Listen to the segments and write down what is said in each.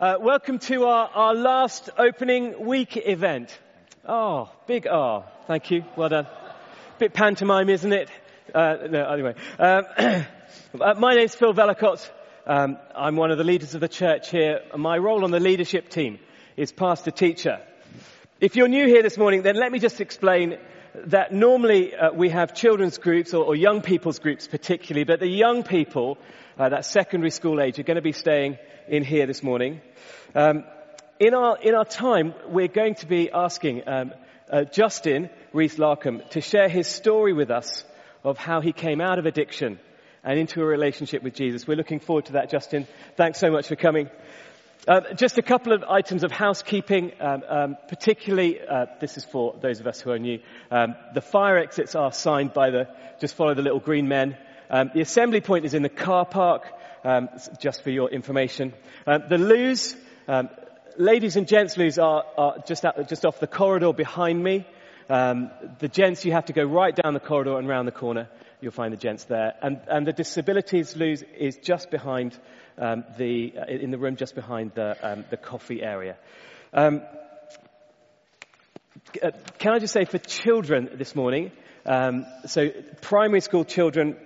Uh, welcome to our, our last opening week event. Oh, big R. Thank you. Well done. Bit pantomime, isn't it? Uh, no, anyway. Um, uh, my name's Phil Vellacott. Um, I'm one of the leaders of the church here. My role on the leadership team is pastor teacher. If you're new here this morning, then let me just explain that normally uh, we have children's groups or, or, young people's groups particularly, but the young people, uh, that secondary school age, are going to be staying in here this morning. Um, in our in our time, we're going to be asking um, uh, Justin Rees Larcombe to share his story with us of how he came out of addiction and into a relationship with Jesus. We're looking forward to that, Justin. Thanks so much for coming. Uh, just a couple of items of housekeeping, um, um, particularly, uh, this is for those of us who are new. Um, the fire exits are signed by the, just follow the little green men. Um, the assembly point is in the car park, um, just for your information. Uh, the loos, um, ladies and gents loos are, are just, out, just off the corridor behind me. the gents, you have to go right down the corridor and round the corner. You'll find the gents there. And, and the disabilities loos is just behind um, the, uh, in the room just behind the, um, the coffee area. Um, uh, can I just say for children this morning, um, so primary school children,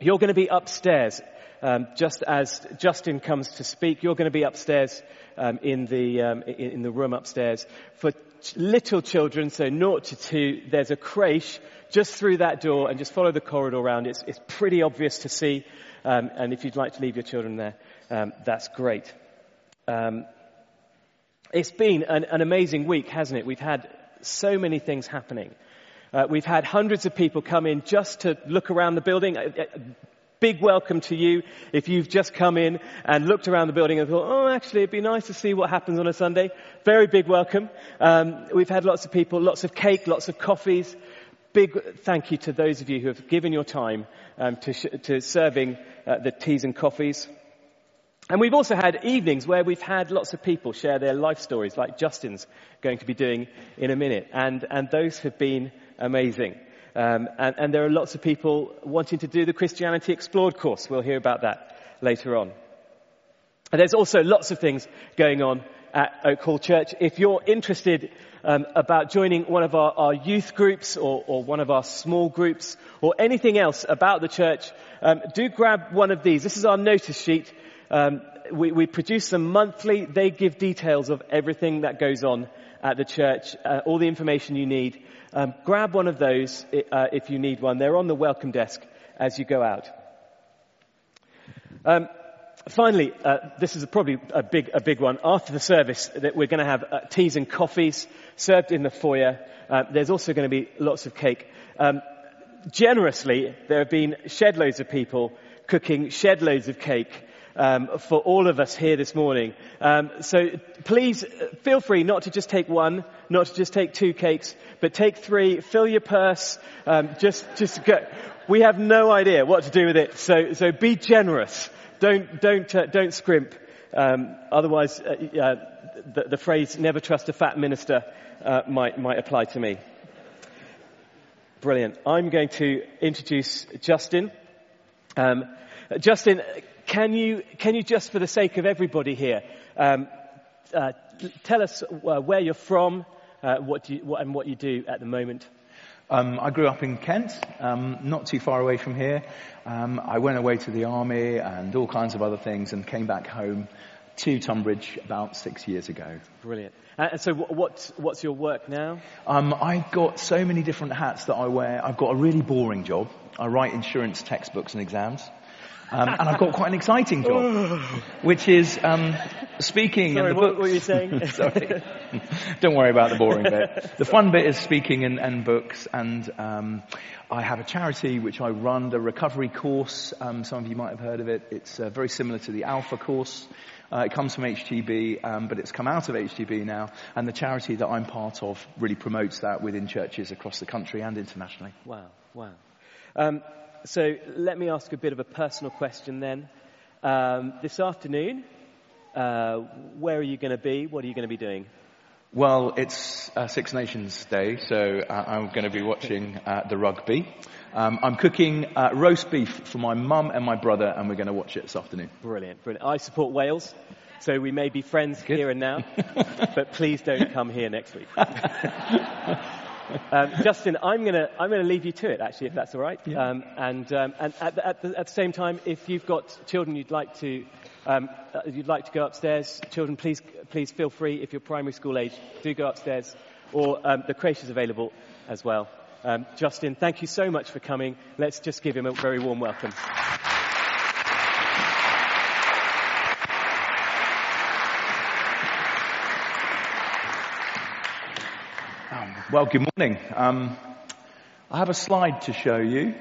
you're going to be upstairs um, just as Justin comes to speak. You're going to be upstairs um, in the um, in, in, the room upstairs. For ch- little children, so naught to two, there's a creche just through that door, and just follow the corridor around. It's, it's pretty obvious to see. Um, and if you'd like to leave your children there, um, that's great. Um, it's been an, an, amazing week, hasn't it? We've had so many things happening. Uh, we've had hundreds of people come in just to look around the building. A, a big welcome to you if you've just come in and looked around the building and thought, oh, actually, it'd be nice to see what happens on a Sunday. Very big welcome. Um, we've had lots of people, lots of cake, lots of coffees. Big thank you to those of you who have given your time um, to, sh- to serving uh, the teas and coffees. And we've also had evenings where we've had lots of people share their life stories, like Justin's going to be doing in a minute. And, and those have been amazing. Um, and, and there are lots of people wanting to do the Christianity Explored course. We'll hear about that later on. And there's also lots of things going on at Oak Hall Church. If you're interested um, about joining one of our, our youth groups or, or, one of our small groups or anything else about the church, um, do grab one of these. This is our notice sheet. Um, we, we, produce them monthly. They give details of everything that goes on at the church, uh, all the information you need. Um, grab one of those uh, if you need one. They're on the welcome desk as you go out. Um, finally, uh, this is probably a big, a big one. After the service, that we're going to have uh, teas and coffees served in the foyer. Uh, there's also going to be lots of cake. Um, generously, there have been shed loads of people cooking shed loads of cake um, for all of us here this morning. Um, so please feel free not to just take one, not to just take two cakes, but take three. Fill your purse. Um, just, just go. We have no idea what to do with it. So, so be generous. Don't, don't, uh, don't scrimp. Um, otherwise, uh, uh, the, the, phrase "never trust a fat minister" uh, might might apply to me. Brilliant. I'm going to introduce Justin. Um, Justin, can you can you just, for the sake of everybody here, um, uh, tell us uh, where you're from, uh, what you, what, and what you do at the moment? Um, I grew up in Kent, um, not too far away from here. Um, I went away to the army and all kinds of other things and came back home to Tunbridge about six years ago. Brilliant. And so what's, what's your work now? Um, I've got so many different hats that I wear. I've got a really boring job. I write insurance textbooks and exams. Um, and I've got quite an exciting job, which is um, speaking Sorry, in the books. What were you saying? Sorry. Don't worry about the boring bit. The fun bit is speaking and, and books, and um, I have a charity which I run, the recovery course. Um, some of you might have heard of it. It's uh, very similar to the Alpha course. Uh, it comes from HTB, um, but it's come out of HTB now, and the charity that I'm part of really promotes that within churches across the country and internationally. Wow, wow. Um, so let me ask a bit of a personal question then. Um, this afternoon, uh, where are you going to be? What are you going to be doing? Well, it's uh, Six Nations Day, so uh, I'm going to be watching uh, the rugby. Um, I'm cooking uh, roast beef for my mum and my brother, and we're going to watch it this afternoon. Brilliant, brilliant. I support Wales. So we may be friends Good. here and now, but please don't come here next week. um, Justin, I'm going to I'm to leave you to it, actually, if that's all right. Yeah. Um, and um, and at the, at, the, at the same time, if you've got children you'd like to um, uh, you'd like to go upstairs, children, please please feel free. If you're primary school age, do go upstairs, or um, the creche is available as well. Um, Justin, thank you so much for coming. Let's just give him a very warm welcome. Um, well, good morning. Um, I have a slide to show you.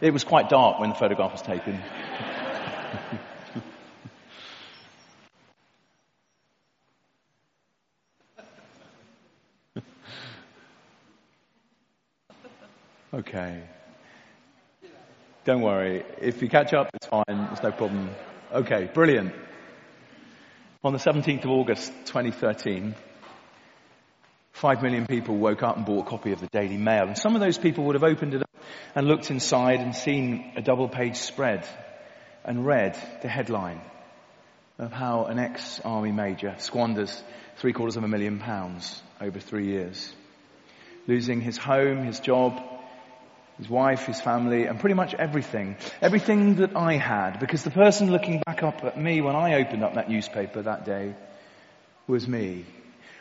It was quite dark when the photograph was taken. okay. Don't worry. If you catch up, it's fine. It's no problem. Okay, brilliant. On the 17th of August 2013, five million people woke up and bought a copy of the Daily Mail. And some of those people would have opened it up and looked inside and seen a double page spread and read the headline of how an ex-army major squanders three quarters of a million pounds over three years. Losing his home, his job, his wife, his family, and pretty much everything. Everything that I had, because the person looking back up at me when I opened up that newspaper that day was me.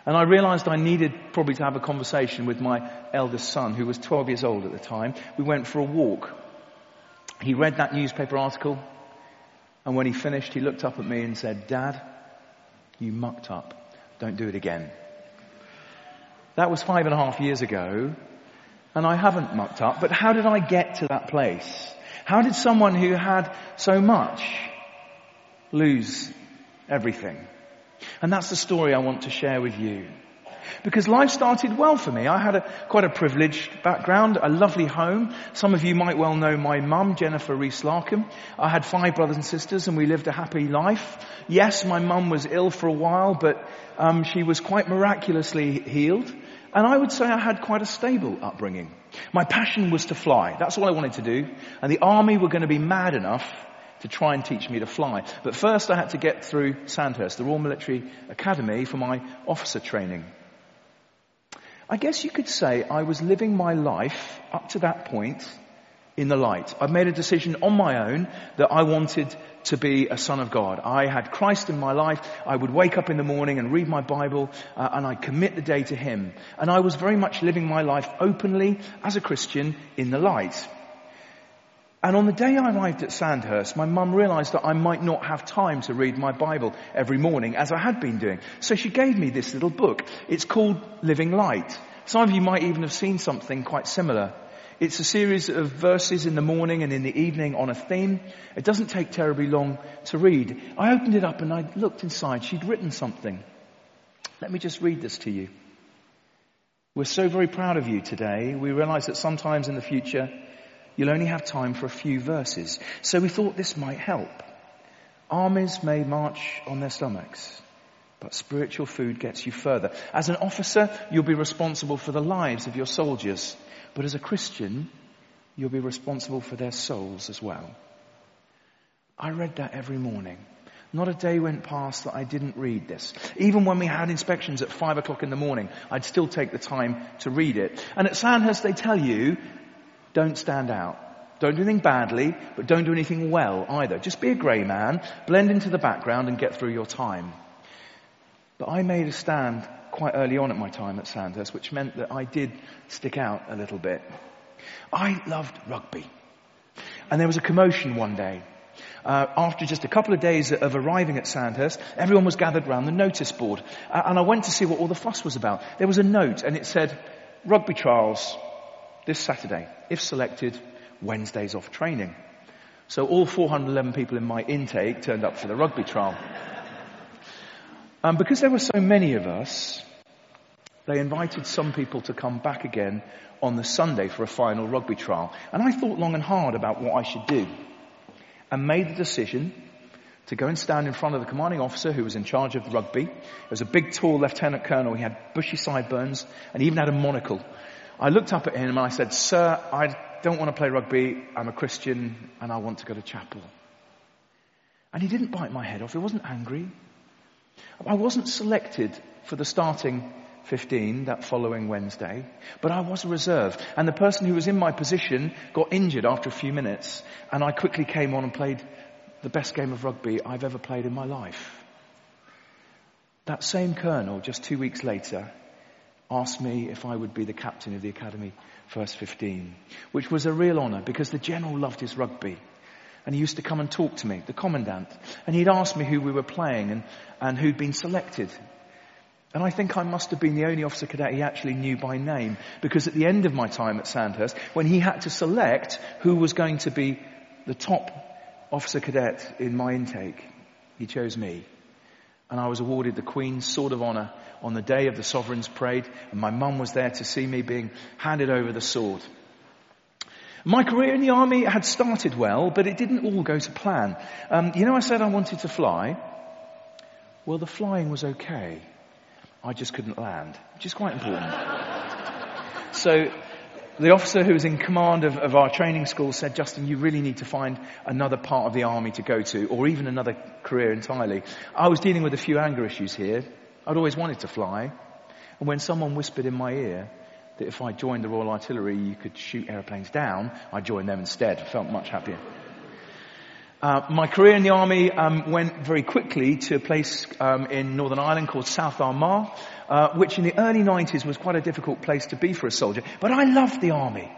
And I realized I needed probably to have a conversation with my eldest son, who was 12 years old at the time. We went for a walk. He read that newspaper article, and when he finished, he looked up at me and said, Dad, you mucked up. Don't do it again. That was five and a half years ago, and I haven't mucked up, but how did I get to that place? How did someone who had so much lose everything? And that's the story I want to share with you. Because life started well for me. I had a, quite a privileged background, a lovely home. Some of you might well know my mum, Jennifer Rees Larcombe. I had five brothers and sisters and we lived a happy life. Yes, my mum was ill for a while, but um, she was quite miraculously healed. And I would say I had quite a stable upbringing. My passion was to fly. That's all I wanted to do. And the army were going to be mad enough to try and teach me to fly. But first I had to get through Sandhurst, the Royal Military Academy for my officer training. I guess you could say I was living my life up to that point in the light. I've made a decision on my own that I wanted to be a son of God. I had Christ in my life. I would wake up in the morning and read my Bible uh, and I'd commit the day to Him. And I was very much living my life openly as a Christian in the light. And on the day I arrived at Sandhurst, my mum realized that I might not have time to read my Bible every morning as I had been doing. So she gave me this little book. It's called Living Light. Some of you might even have seen something quite similar. It's a series of verses in the morning and in the evening on a theme. It doesn't take terribly long to read. I opened it up and I looked inside. She'd written something. Let me just read this to you. We're so very proud of you today. We realize that sometimes in the future you'll only have time for a few verses. So we thought this might help. Armies may march on their stomachs, but spiritual food gets you further. As an officer, you'll be responsible for the lives of your soldiers. But as a Christian, you'll be responsible for their souls as well. I read that every morning. Not a day went past that I didn't read this. Even when we had inspections at five o'clock in the morning, I'd still take the time to read it. And at Sandhurst they tell you, don't stand out. Don't do anything badly, but don't do anything well either. Just be a grey man, blend into the background and get through your time. But I made a stand quite early on at my time at Sandhurst, which meant that I did stick out a little bit. I loved rugby. And there was a commotion one day. Uh, after just a couple of days of arriving at Sandhurst, everyone was gathered round the notice board. Uh, and I went to see what all the fuss was about. There was a note and it said, rugby trials this Saturday. If selected, Wednesdays off training. So all 411 people in my intake turned up for the rugby trial. Um, because there were so many of us, they invited some people to come back again on the Sunday for a final rugby trial. And I thought long and hard about what I should do and made the decision to go and stand in front of the commanding officer who was in charge of rugby. It was a big, tall lieutenant colonel. He had bushy sideburns and even had a monocle. I looked up at him and I said, Sir, I don't want to play rugby. I'm a Christian and I want to go to chapel. And he didn't bite my head off. He wasn't angry. I wasn't selected for the starting 15 that following Wednesday, but I was a reserve. And the person who was in my position got injured after a few minutes, and I quickly came on and played the best game of rugby I've ever played in my life. That same colonel, just two weeks later, asked me if I would be the captain of the academy first 15, which was a real honour because the general loved his rugby. And he used to come and talk to me, the commandant. And he'd ask me who we were playing and, and who'd been selected. And I think I must have been the only officer cadet he actually knew by name because at the end of my time at Sandhurst, when he had to select who was going to be the top officer cadet in my intake, he chose me. And I was awarded the Queen's Sword of Honour on the day of the Sovereign's Parade and my mum was there to see me being handed over the sword. My career in the army had started well, but it didn't all go to plan. Um, you know, I said I wanted to fly. Well, the flying was okay. I just couldn't land, which is quite important. so, the officer who was in command of, of, our training school said, Justin, you really need to find another part of the army to go to, or even another career entirely. I was dealing with a few anger issues here. I'd always wanted to fly. And when someone whispered in my ear that if I joined the Royal Artillery, you could shoot aeroplanes down, I joined them instead. I felt much happier. Uh, my career in the army um, went very quickly to a place um, in Northern Ireland called South Armagh, uh, which in the early 90s was quite a difficult place to be for a soldier. But I loved the army.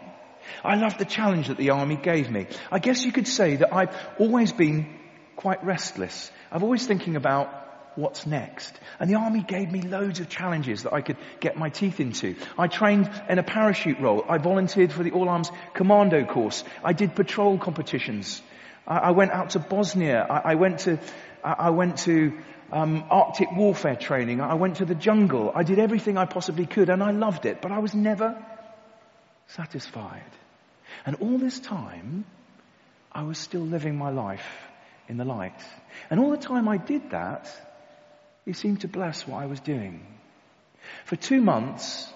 I loved the challenge that the army gave me. I guess you could say that I've always been quite restless. I've always thinking about what's next. And the army gave me loads of challenges that I could get my teeth into. I trained in a parachute role. I volunteered for the All Arms Commando course. I did patrol competitions. I, I went out to Bosnia. I, I went to, I, I went to um, Arctic warfare training. I went to the jungle. I did everything I possibly could, and I loved it. But I was never satisfied. And all this time, I was still living my life in the light. And all the time I did that, he seemed to bless what I was doing. For two months,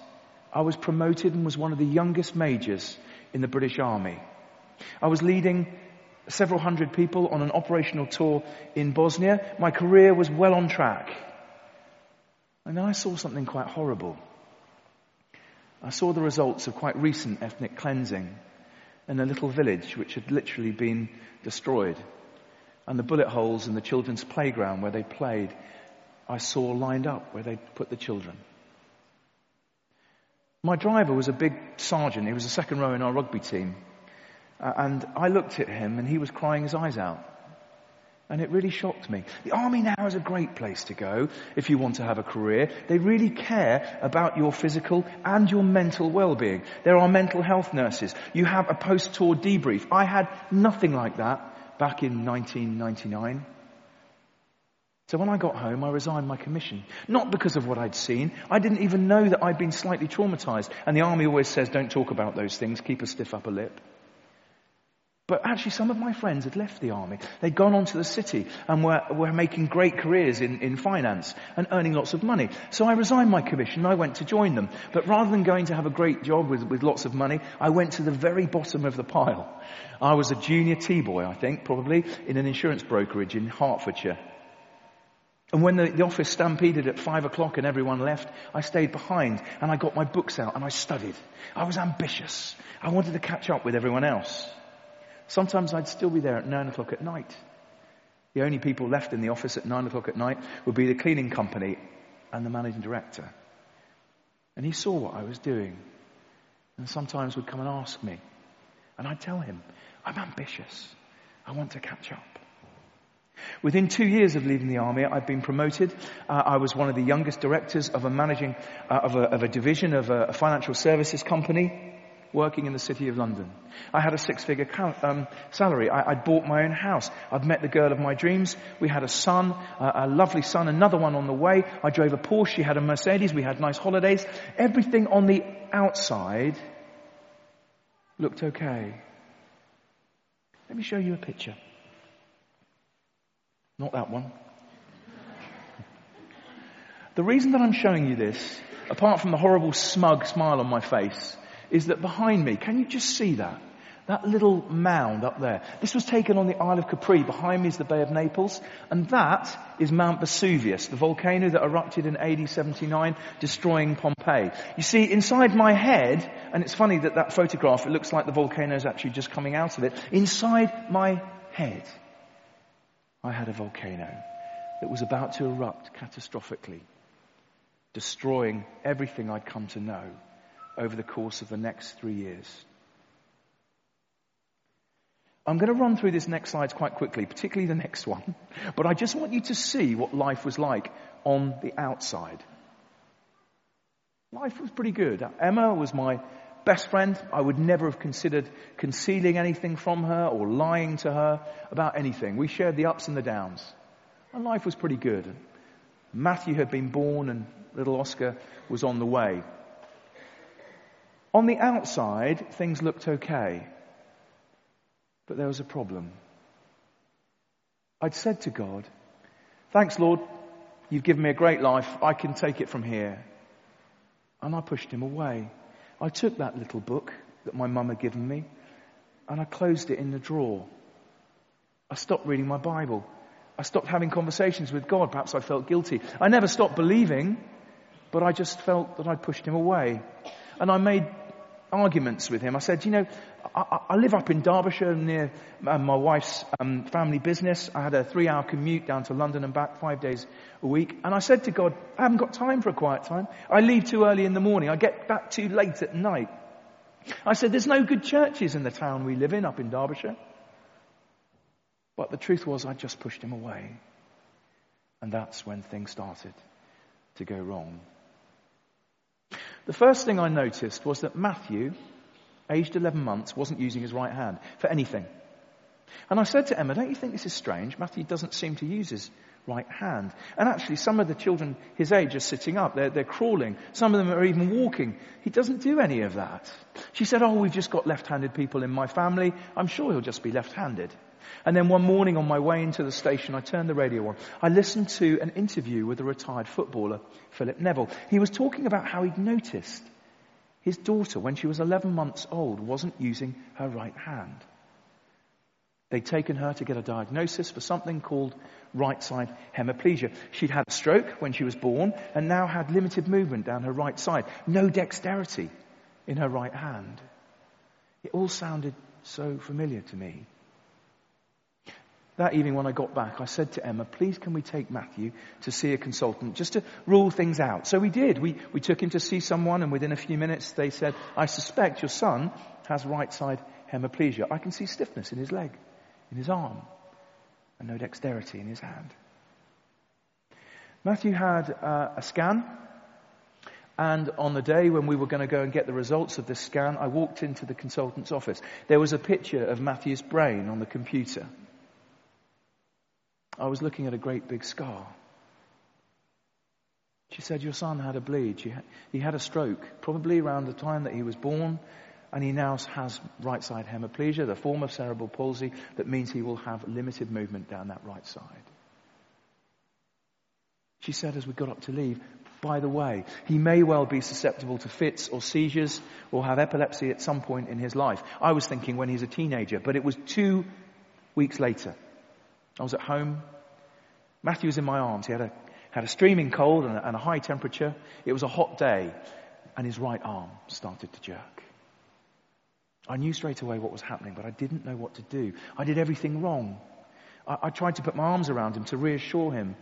I was promoted and was one of the youngest majors in the British Army. I was leading several hundred people on an operational tour in Bosnia. My career was well on track. And then I saw something quite horrible. I saw the results of quite recent ethnic cleansing in a little village which had literally been destroyed. And the bullet holes in the children's playground where they played, I saw lined up where they'd put the children. My driver was a big sergeant. He was the second row in our rugby team. Uh, and I looked at him and he was crying his eyes out. And it really shocked me. The army now is a great place to go if you want to have a career. They really care about your physical and your mental well-being. There are mental health nurses. You have a post-tour debrief. I had nothing like that back in 1999. So when I got home, I resigned my commission. Not because of what I'd seen. I didn't even know that I'd been slightly traumatized. And the army always says, don't talk about those things. Keep a stiff upper lip. But actually, some of my friends had left the army. They'd gone on to the city and were, were making great careers in, in finance and earning lots of money. So I resigned my commission and I went to join them. But rather than going to have a great job with, with lots of money, I went to the very bottom of the pile. I was a junior T-boy, I think, probably, in an insurance brokerage in Hertfordshire. And when the, the, office stampeded at five o'clock and everyone left, I stayed behind and I got my books out and I studied. I was ambitious. I wanted to catch up with everyone else. Sometimes I'd still be there at nine o'clock at night. The only people left in the office at nine o'clock at night would be the cleaning company and the managing director. And he saw what I was doing and sometimes would come and ask me. And I'd tell him, I'm ambitious. I want to catch up. Within two years of leaving the army, I'd been promoted. Uh, I was one of the youngest directors of a managing, uh, of, a, of, a, division of a, a financial services company working in the city of London. I had a six-figure count, um, salary. I, would bought my own house. I'd met the girl of my dreams. We had a son, uh, a lovely son, another one on the way. I drove a Porsche. She had a Mercedes. We had nice holidays. Everything on the outside looked okay. Let me show you a picture. Not that one. The reason that I'm showing you this, apart from the horrible smug smile on my face, is that behind me, can you just see that? That little mound up there. This was taken on the Isle of Capri. Behind me is the Bay of Naples. And that is Mount Vesuvius, the volcano that erupted in AD 79, destroying Pompeii. You see, inside my head, and it's funny that that photograph, it looks like the volcano is actually just coming out of it. Inside my head, I had a volcano that was about to erupt catastrophically, destroying everything I'd come to know over the course of the next three years. I'm going to run through this next slides quite quickly, particularly the next one, but I just want you to see what life was like on the outside. Life was pretty good. Emma was my best friend. I would never have considered concealing anything from her or lying to her about anything. We shared the ups and the downs. And life was pretty good. Matthew had been born and little Oscar was on the way. On the outside, things looked okay. But there was a problem. I'd said to God, Thanks, Lord. You've given me a great life. I can take it from here. And I pushed him away. I took that little book that my mum had given me and I closed it in the drawer. I stopped reading my Bible. I stopped having conversations with God. Perhaps I felt guilty. I never stopped believing, but I just felt that I'd pushed him away. And I made arguments with him. I said, you know, I, I live up in Derbyshire near uh, my wife's um, family business. I had a three hour commute down to London and back five days a week. And I said to God, I haven't got time for a quiet time. I leave too early in the morning. I get back too late at night. I said, there's no good churches in the town we live in up in Derbyshire. But the truth was I just pushed him away. And that's when things started to go wrong. The first thing I noticed was that Matthew, aged 11 months, wasn't using his right hand for anything. And I said to Emma, don't you think this is strange? Matthew doesn't seem to use his right hand. And actually, some of the children his age are sitting up. They're, they're crawling. Some of them are even walking. He doesn't do any of that. She said, oh, we've just got left-handed people in my family. I'm sure he'll just be left-handed. And then one morning on my way into the station, I turned the radio on. I listened to an interview with a retired footballer, Philip Neville. He was talking about how he'd noticed his daughter, when she was 11 months old, wasn't using her right hand. They'd taken her to get a diagnosis for something called right side hemiplegia. She'd had a stroke when she was born and now had limited movement down her right side. No dexterity in her right hand. It all sounded so familiar to me. That evening when I got back, I said to Emma, please can we take Matthew to see a consultant just to rule things out? So we did. We, we took him to see someone and within a few minutes they said, I suspect your son has right side hemiplegia. I can see stiffness in his leg, in his arm, and no dexterity in his hand. Matthew had uh, a scan and on the day when we were going to go and get the results of this scan, I walked into the consultant's office. There was a picture of Matthew's brain on the computer. I was looking at a great big scar. She said, Your son had a bleed. He had a stroke, probably around the time that he was born, and he now has right side hemiplegia, the form of cerebral palsy that means he will have limited movement down that right side. She said as we got up to leave, by the way, he may well be susceptible to fits or seizures or have epilepsy at some point in his life. I was thinking when he's a teenager, but it was two weeks later. I was at home. Matthew was in my arms. He had a, had a streaming cold and a, and a high temperature. It was a hot day and his right arm started to jerk. I knew straight away what was happening, but I didn't know what to do. I did everything wrong. I, I, tried to put my arms around him to reassure him,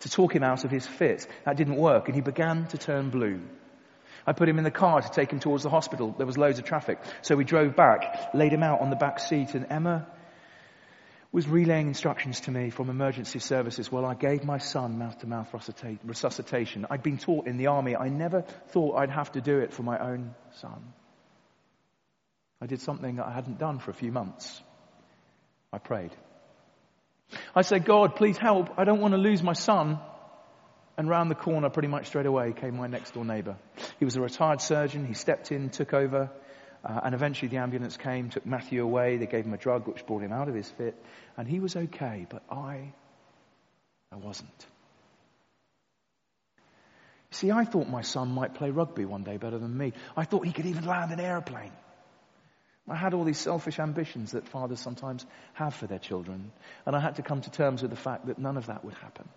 to talk him out of his fit. That didn't work, and he began to turn blue. I put him in the car to take him towards the hospital. There was loads of traffic. So we drove back, laid him out on the back seat, and Emma was relaying instructions to me from emergency services while I gave my son mouth to mouth resuscitation. I'd been taught in the army, I never thought I'd have to do it for my own son. I did something that I hadn't done for a few months. I prayed. I said, God, please help. I don't want to lose my son. And round the corner, pretty much straight away, came my next door neighbor. He was a retired surgeon. He stepped in, took over. Uh, and eventually the ambulance came, took Matthew away. They gave him a drug which brought him out of his fit. And he was okay, but I, I wasn't. See, I thought my son might play rugby one day better than me. I thought he could even land an airplane. I had all these selfish ambitions that fathers sometimes have for their children, and I had to come to terms with the fact that none of that would happen.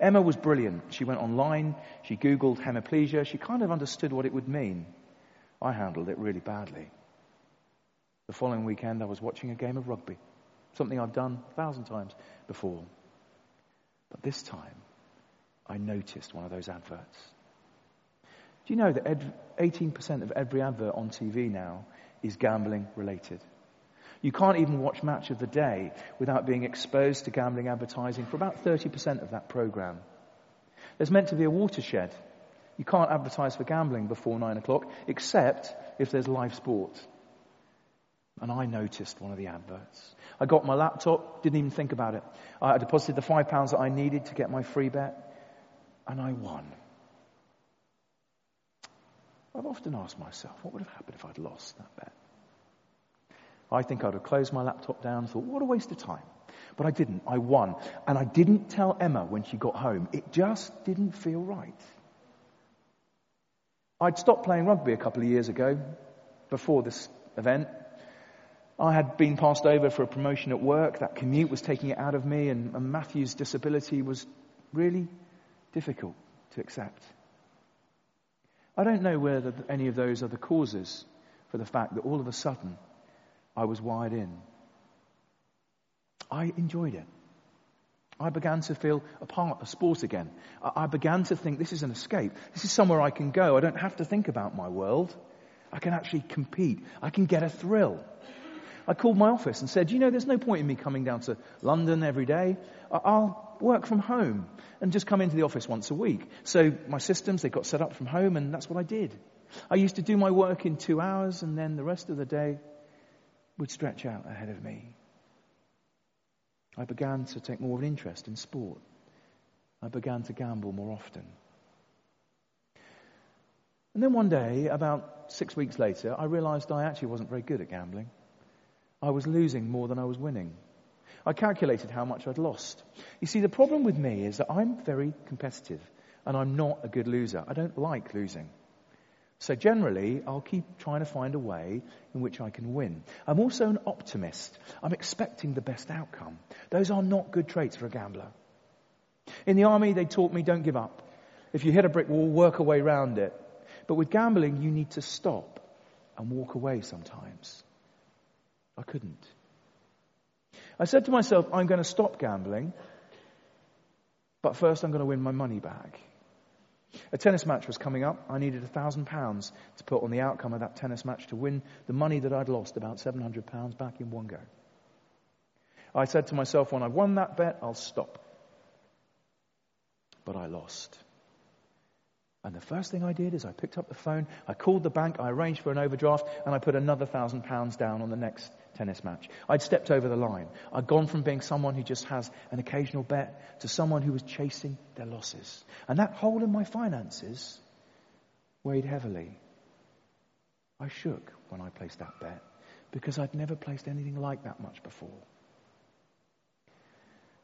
Emma was brilliant. She went online, she Googled hemiplegia, she kind of understood what it would mean. I handled it really badly. The following weekend, I was watching a game of rugby, something I've done a thousand times before. But this time, I noticed one of those adverts. Do you know that 18% of every advert on TV now is gambling related? You can't even watch Match of the Day without being exposed to gambling advertising for about 30% of that program. There's meant to be a watershed. You can't advertise for gambling before nine o'clock, except if there's live sport. And I noticed one of the adverts. I got my laptop, didn't even think about it. I deposited the five pounds that I needed to get my free bet, and I won. I've often asked myself, what would have happened if I'd lost that bet? I think I'd have closed my laptop down and thought, what a waste of time. But I didn't. I won. And I didn't tell Emma when she got home. It just didn't feel right. I'd stopped playing rugby a couple of years ago, before this event. I had been passed over for a promotion at work. That commute was taking it out of me, and, and Matthew's disability was really difficult to accept. I don't know whether any of those are the causes for the fact that all of a sudden I was wired in. I enjoyed it. I began to feel a part of sport again. I began to think this is an escape. This is somewhere I can go. I don't have to think about my world. I can actually compete. I can get a thrill. I called my office and said, you know, there's no point in me coming down to London every day. I'll work from home and just come into the office once a week. So my systems, they got set up from home and that's what I did. I used to do my work in two hours and then the rest of the day would stretch out ahead of me. I began to take more of an interest in sport. I began to gamble more often. And then one day, about six weeks later, I realized I actually wasn't very good at gambling. I was losing more than I was winning. I calculated how much I'd lost. You see, the problem with me is that I'm very competitive and I'm not a good loser. I don't like losing. So generally, I'll keep trying to find a way in which I can win. I'm also an optimist. I'm expecting the best outcome. Those are not good traits for a gambler. In the army, they taught me don't give up. If you hit a brick wall, work a way around it. But with gambling, you need to stop and walk away sometimes. I couldn't. I said to myself, I'm going to stop gambling, but first I'm going to win my money back. A tennis match was coming up. I needed a thousand pounds to put on the outcome of that tennis match to win the money that I'd lost, about 700 pounds, back in one go. I said to myself, when I've won that bet, I'll stop. But I lost. And the first thing I did is I picked up the phone, I called the bank, I arranged for an overdraft, and I put another thousand pounds down on the next tennis match. I'd stepped over the line. I'd gone from being someone who just has an occasional bet to someone who was chasing their losses. And that hole in my finances weighed heavily. I shook when I placed that bet because I'd never placed anything like that much before.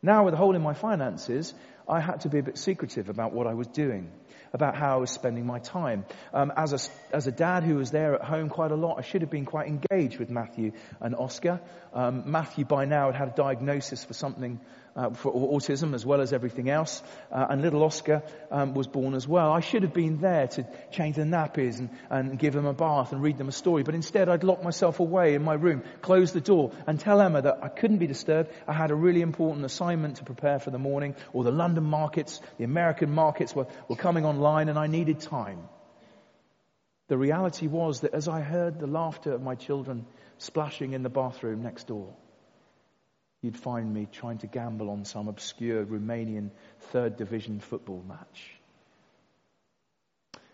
Now, with a hole in my finances, I had to be a bit secretive about what I was doing, about how I was spending my time. Um, as, a, as a dad who was there at home quite a lot, I should have been quite engaged with Matthew and Oscar. Um, Matthew, by now, had had a diagnosis for something uh, for autism as well as everything else. Uh, and little Oscar um, was born as well. I should have been there to change the nappies and, and give them a bath and read them a story. But instead I'd lock myself away in my room, close the door and tell Emma that I couldn't be disturbed. I had a really important assignment to prepare for the morning or the London markets, the American markets were, were coming online and I needed time. The reality was that as I heard the laughter of my children splashing in the bathroom next door, you'd find me trying to gamble on some obscure Romanian third division football match.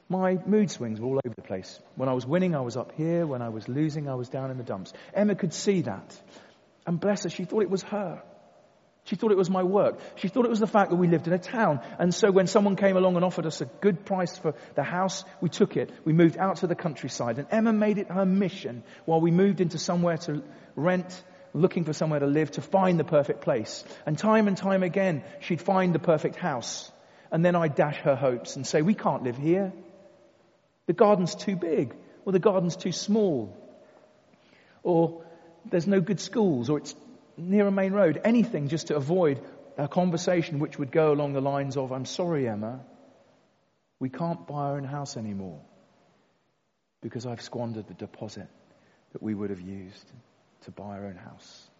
My mood swings were all over the place. When I was winning, I was up here. When I was losing, I was down in the dumps. Emma could see that. And bless her, she thought it was her. She thought it was my work. She thought it was the fact that we lived in a town. And so when someone came along and offered us a good price for the house, we took it. We moved out to the countryside. And Emma made it her mission while we moved into somewhere to rent looking for somewhere to live to find the perfect place. And time and time again, she'd find the perfect house. And then I'd dash her hopes and say, we can't live here. The garden's too big, or the garden's too small, or there's no good schools, or it's near a main road. Anything just to avoid a conversation which would go along the lines of, I'm sorry, Emma, we can't buy our own house anymore because I've squandered the deposit that we would have used to buy our own house.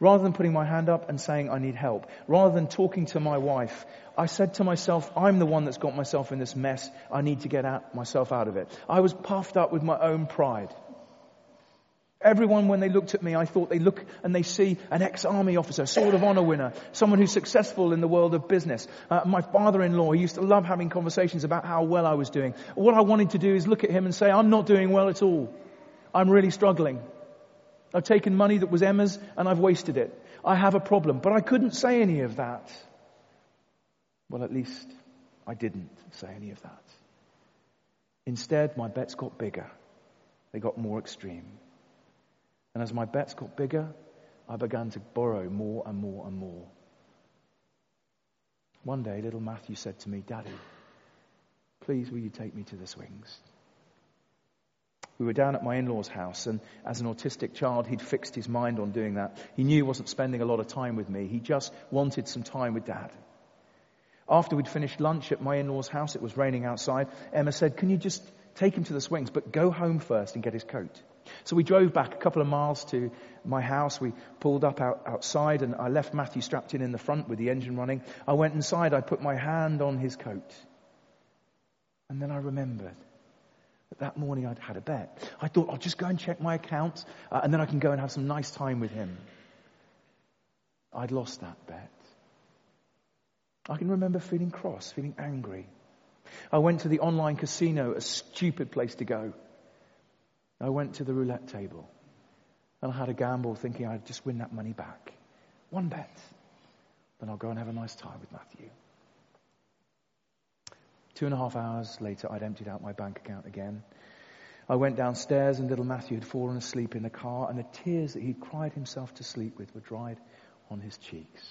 Rather than putting my hand up and saying I need help, rather than talking to my wife, I said to myself, I'm the one that's got myself in this mess. I need to get out, myself out of it. I was puffed up with my own pride. Everyone, when they looked at me, I thought they look and they see an ex-army officer, sword of honor winner, someone who's successful in the world of business. Uh, my father-in-law, he used to love having conversations about how well I was doing. What I wanted to do is look at him and say, I'm not doing well at all. I'm really struggling. I've taken money that was Emma's and I've wasted it. I have a problem. But I couldn't say any of that. Well, at least I didn't say any of that. Instead, my bets got bigger. They got more extreme. And as my bets got bigger, I began to borrow more and more and more. One day, little Matthew said to me, Daddy, please will you take me to the swings? We were down at my in-law's house and as an autistic child, he'd fixed his mind on doing that. He knew he wasn't spending a lot of time with me. He just wanted some time with dad. After we'd finished lunch at my in-law's house, it was raining outside, Emma said, can you just take him to the swings, but go home first and get his coat? So we drove back a couple of miles to my house. We pulled up out, outside and I left Matthew strapped in in the front with the engine running. I went inside. I put my hand on his coat. And then I remembered that that morning I'd had a bet. I thought I'll just go and check my account uh, and then I can go and have some nice time with him. I'd lost that bet. I can remember feeling cross, feeling angry. I went to the online casino, a stupid place to go. I went to the roulette table and I had a gamble thinking I'd just win that money back. One bet. Then I'll go and have a nice time with Matthew. Two and a half hours later, I'd emptied out my bank account again. I went downstairs and little Matthew had fallen asleep in the car and the tears that he'd cried himself to sleep with were dried on his cheeks.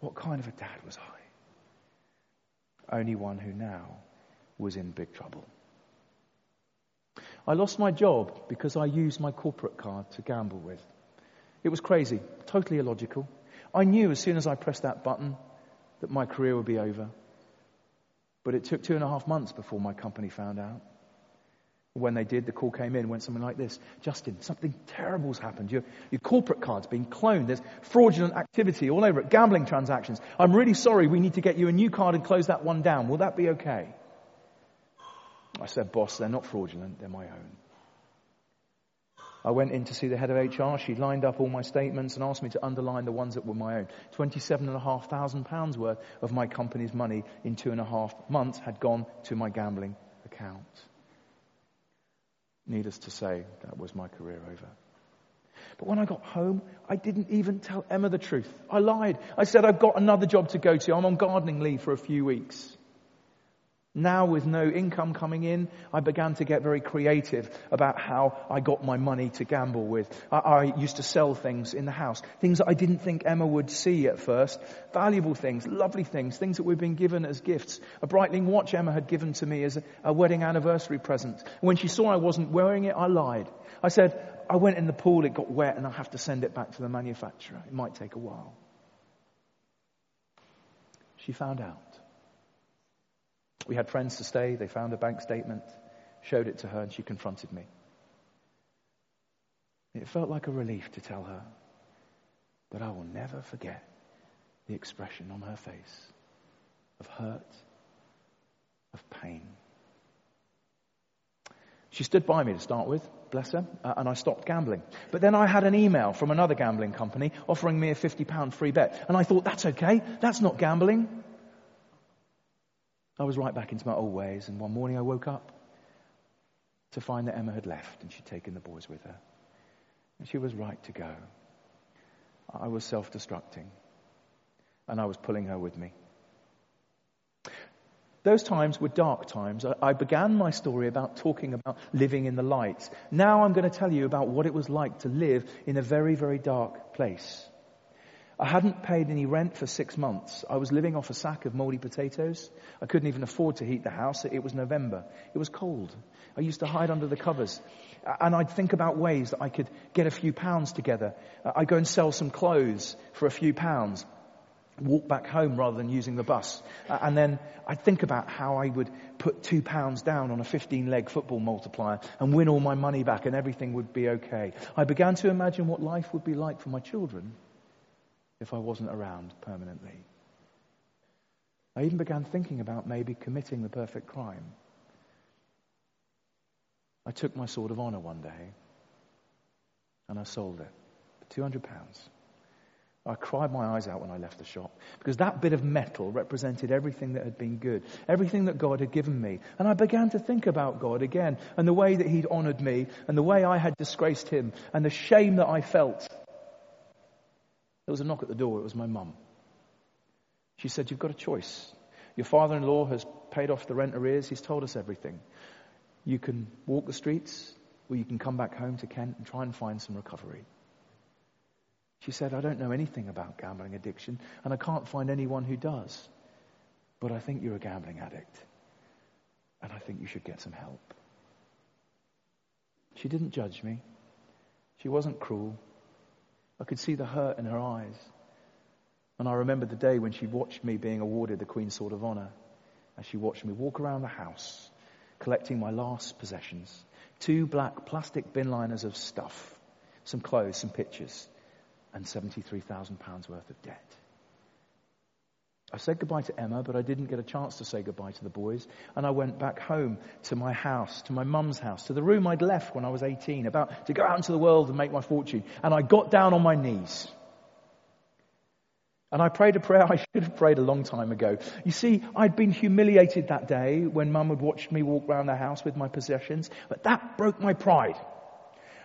What kind of a dad was I? Only one who now was in big trouble. I lost my job because I used my corporate card to gamble with. It was crazy, totally illogical. I knew as soon as I pressed that button that my career would be over. But it took two and a half months before my company found out. When they did, the call came in, went something like this. Justin, something terrible's happened. Your, your corporate card's been cloned. There's fraudulent activity all over it, gambling transactions. I'm really sorry. We need to get you a new card and close that one down. Will that be okay? I said, boss, they're not fraudulent, they're my own. I went in to see the head of HR. She lined up all my statements and asked me to underline the ones that were my own. £27,500 worth of my company's money in two and a half months had gone to my gambling account. Needless to say, that was my career over. But when I got home, I didn't even tell Emma the truth. I lied. I said, I've got another job to go to. I'm on gardening leave for a few weeks. Now with no income coming in, I began to get very creative about how I got my money to gamble with. I, I, used to sell things in the house, things that I didn't think Emma would see at first. Valuable things, lovely things, things that we've been given as gifts. A Breitling watch Emma had given to me as a, a wedding anniversary present. When she saw I wasn't wearing it, I lied. I said, I went in the pool, it got wet and I have to send it back to the manufacturer. It might take a while. She found out. We had friends to stay. They found a bank statement, showed it to her, and she confronted me. It felt like a relief to tell her, but I will never forget the expression on her face of hurt, of pain. She stood by me to start with, bless her, uh, and I stopped gambling. But then I had an email from another gambling company offering me a £50 free bet. And I thought, that's okay, that's not gambling. I was right back into my old ways, and one morning I woke up to find that Emma had left and she'd taken the boys with her. And she was right to go. I was self destructing, and I was pulling her with me. Those times were dark times. I began my story about talking about living in the light. Now I'm going to tell you about what it was like to live in a very, very dark place. I hadn't paid any rent for six months. I was living off a sack of moldy potatoes. I couldn't even afford to heat the house. It was November. It was cold. I used to hide under the covers. And I'd think about ways that I could get a few pounds together. I'd go and sell some clothes for a few pounds. Walk back home rather than using the bus. And then I'd think about how I would put two pounds down on a 15 leg football multiplier and win all my money back and everything would be okay. I began to imagine what life would be like for my children if I wasn't around permanently. I even began thinking about maybe committing the perfect crime. I took my sword of honor one day and I sold it for 200 pounds. I cried my eyes out when I left the shop because that bit of metal represented everything that had been good, everything that God had given me. And I began to think about God again and the way that He'd honored me and the way I had disgraced Him and the shame that I felt. There was a knock at the door. It was my mum. She said, You've got a choice. Your father in law has paid off the rent arrears. He's told us everything. You can walk the streets, or you can come back home to Kent and try and find some recovery. She said, I don't know anything about gambling addiction, and I can't find anyone who does. But I think you're a gambling addict, and I think you should get some help. She didn't judge me. She wasn't cruel. I could see the hurt in her eyes. And I remember the day when she watched me being awarded the Queen's Sword of Honor, as she watched me walk around the house collecting my last possessions. Two black plastic bin liners of stuff, some clothes, some pictures, and £73,000 worth of debt. I said goodbye to Emma, but I didn't get a chance to say goodbye to the boys. And I went back home to my house, to my mum's house, to the room I'd left when I was 18, about to go out into the world and make my fortune. And I got down on my knees. And I prayed a prayer I should have prayed a long time ago. You see, I'd been humiliated that day when mum had watched me walk around the house with my possessions, but that broke my pride.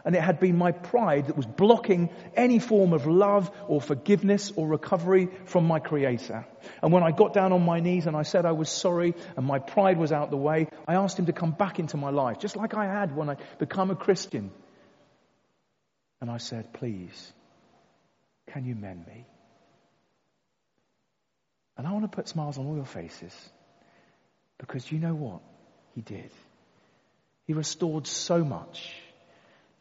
And it had been my pride that was blocking any form of love or forgiveness or recovery from my creator. And when I got down on my knees and I said I was sorry and my pride was out the way, I asked him to come back into my life, just like I had when I became a Christian. And I said, please, can you mend me? And I want to put smiles on all your faces because you know what? He did. He restored so much.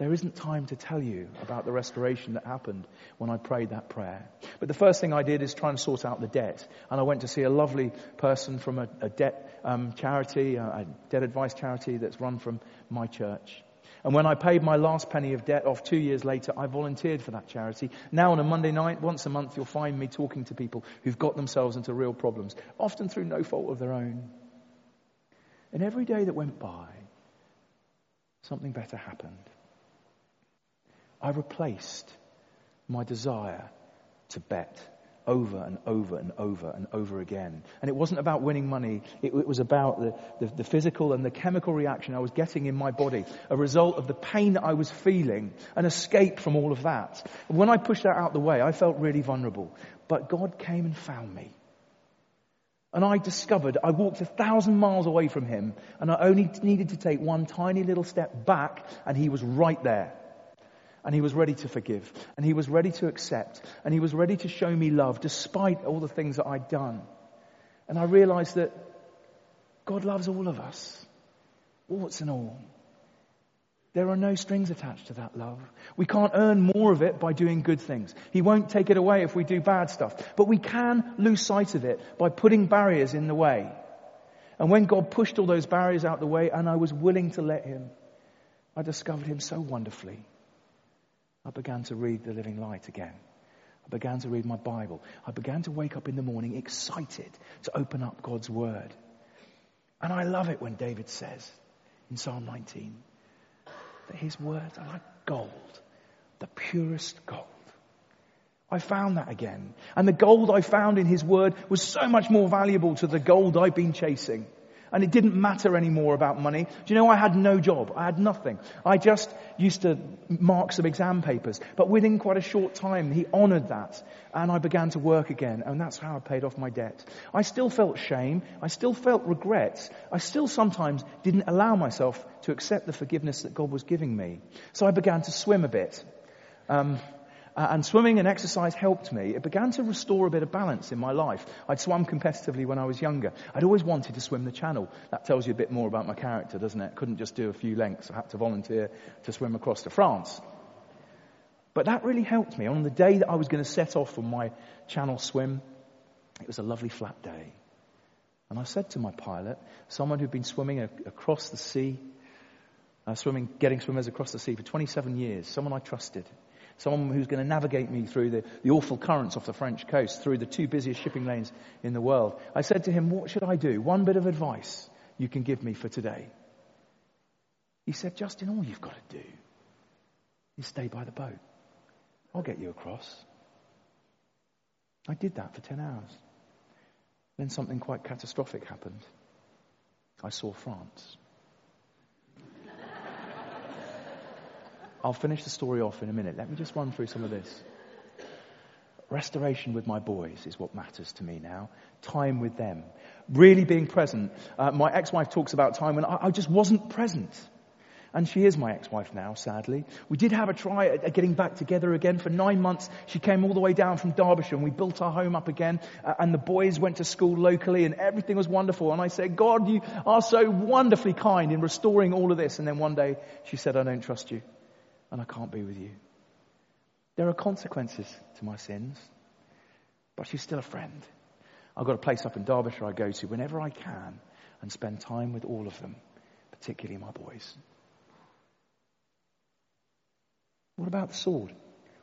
There isn't time to tell you about the restoration that happened when I prayed that prayer. But the first thing I did is try and sort out the debt. And I went to see a lovely person from a, a debt um, charity, a debt advice charity that's run from my church. And when I paid my last penny of debt off two years later, I volunteered for that charity. Now on a Monday night, once a month, you'll find me talking to people who've got themselves into real problems, often through no fault of their own. And every day that went by, something better happened. I replaced my desire to bet over and over and over and over again. And it wasn't about winning money. It, it was about the, the, the, physical and the chemical reaction I was getting in my body, a result of the pain that I was feeling, an escape from all of that. when I pushed that out the way, I felt really vulnerable. But God came and found me. And I discovered I walked a thousand miles away from him and I only needed to take one tiny little step back and he was right there. And he was ready to forgive. And he was ready to accept. And he was ready to show me love despite all the things that I'd done. And I realized that God loves all of us. Warts and all. There are no strings attached to that love. We can't earn more of it by doing good things. He won't take it away if we do bad stuff. But we can lose sight of it by putting barriers in the way. And when God pushed all those barriers out the way and I was willing to let Him, I discovered Him so wonderfully. I began to read the Living Light again. I began to read my Bible. I began to wake up in the morning excited to open up God's Word. And I love it when David says in Psalm 19 that his words are like gold, the purest gold. I found that again. And the gold I found in his word was so much more valuable to the gold I've been chasing and it didn't matter anymore about money. Do you know I had no job? I had nothing. I just used to mark some exam papers. But within quite a short time, he honored that and I began to work again and that's how I paid off my debt. I still felt shame. I still felt regrets. I still sometimes didn't allow myself to accept the forgiveness that God was giving me. So I began to swim a bit. Um, Uh, and swimming and exercise helped me. It began to restore a bit of balance in my life. I'd swum competitively when I was younger. I'd always wanted to swim the channel. That tells you a bit more about my character, doesn't it? Couldn't just do a few lengths. I had to volunteer to swim across to France. But that really helped me. On the day that I was going to set off on my channel swim, it was a lovely flat day. And I said to my pilot, someone who'd been swimming a- across the sea, uh, swimming, getting swimmers across the sea for 27 years, someone I trusted, someone who's going to navigate me through the, the awful currents off the French coast, through the two busiest shipping lanes in the world. I said to him, what should I do? One bit of advice you can give me for today. He said, Justin, all you've got to do is stay by the boat. I'll get you across. I did that for 10 hours. Then something quite catastrophic happened. I saw France. I'll finish the story off in a minute. Let me just run through some of this. Restoration with my boys is what matters to me now. Time with them. Really being present. Uh, my ex-wife talks about time when I, I just wasn't present. And she is my ex-wife now, sadly. We did have a try at getting back together again. For nine months, she came all the way down from Derbyshire and we built our home up again. Uh, and the boys went to school locally and everything was wonderful. And I said, God, you are so wonderfully kind in restoring all of this. And then one day she said, I don't trust you and I can't be with you. There are consequences to my sins, but she's still a friend. I've got a place up in Derbyshire I go to whenever I can and spend time with all of them, particularly my boys. What about the sword?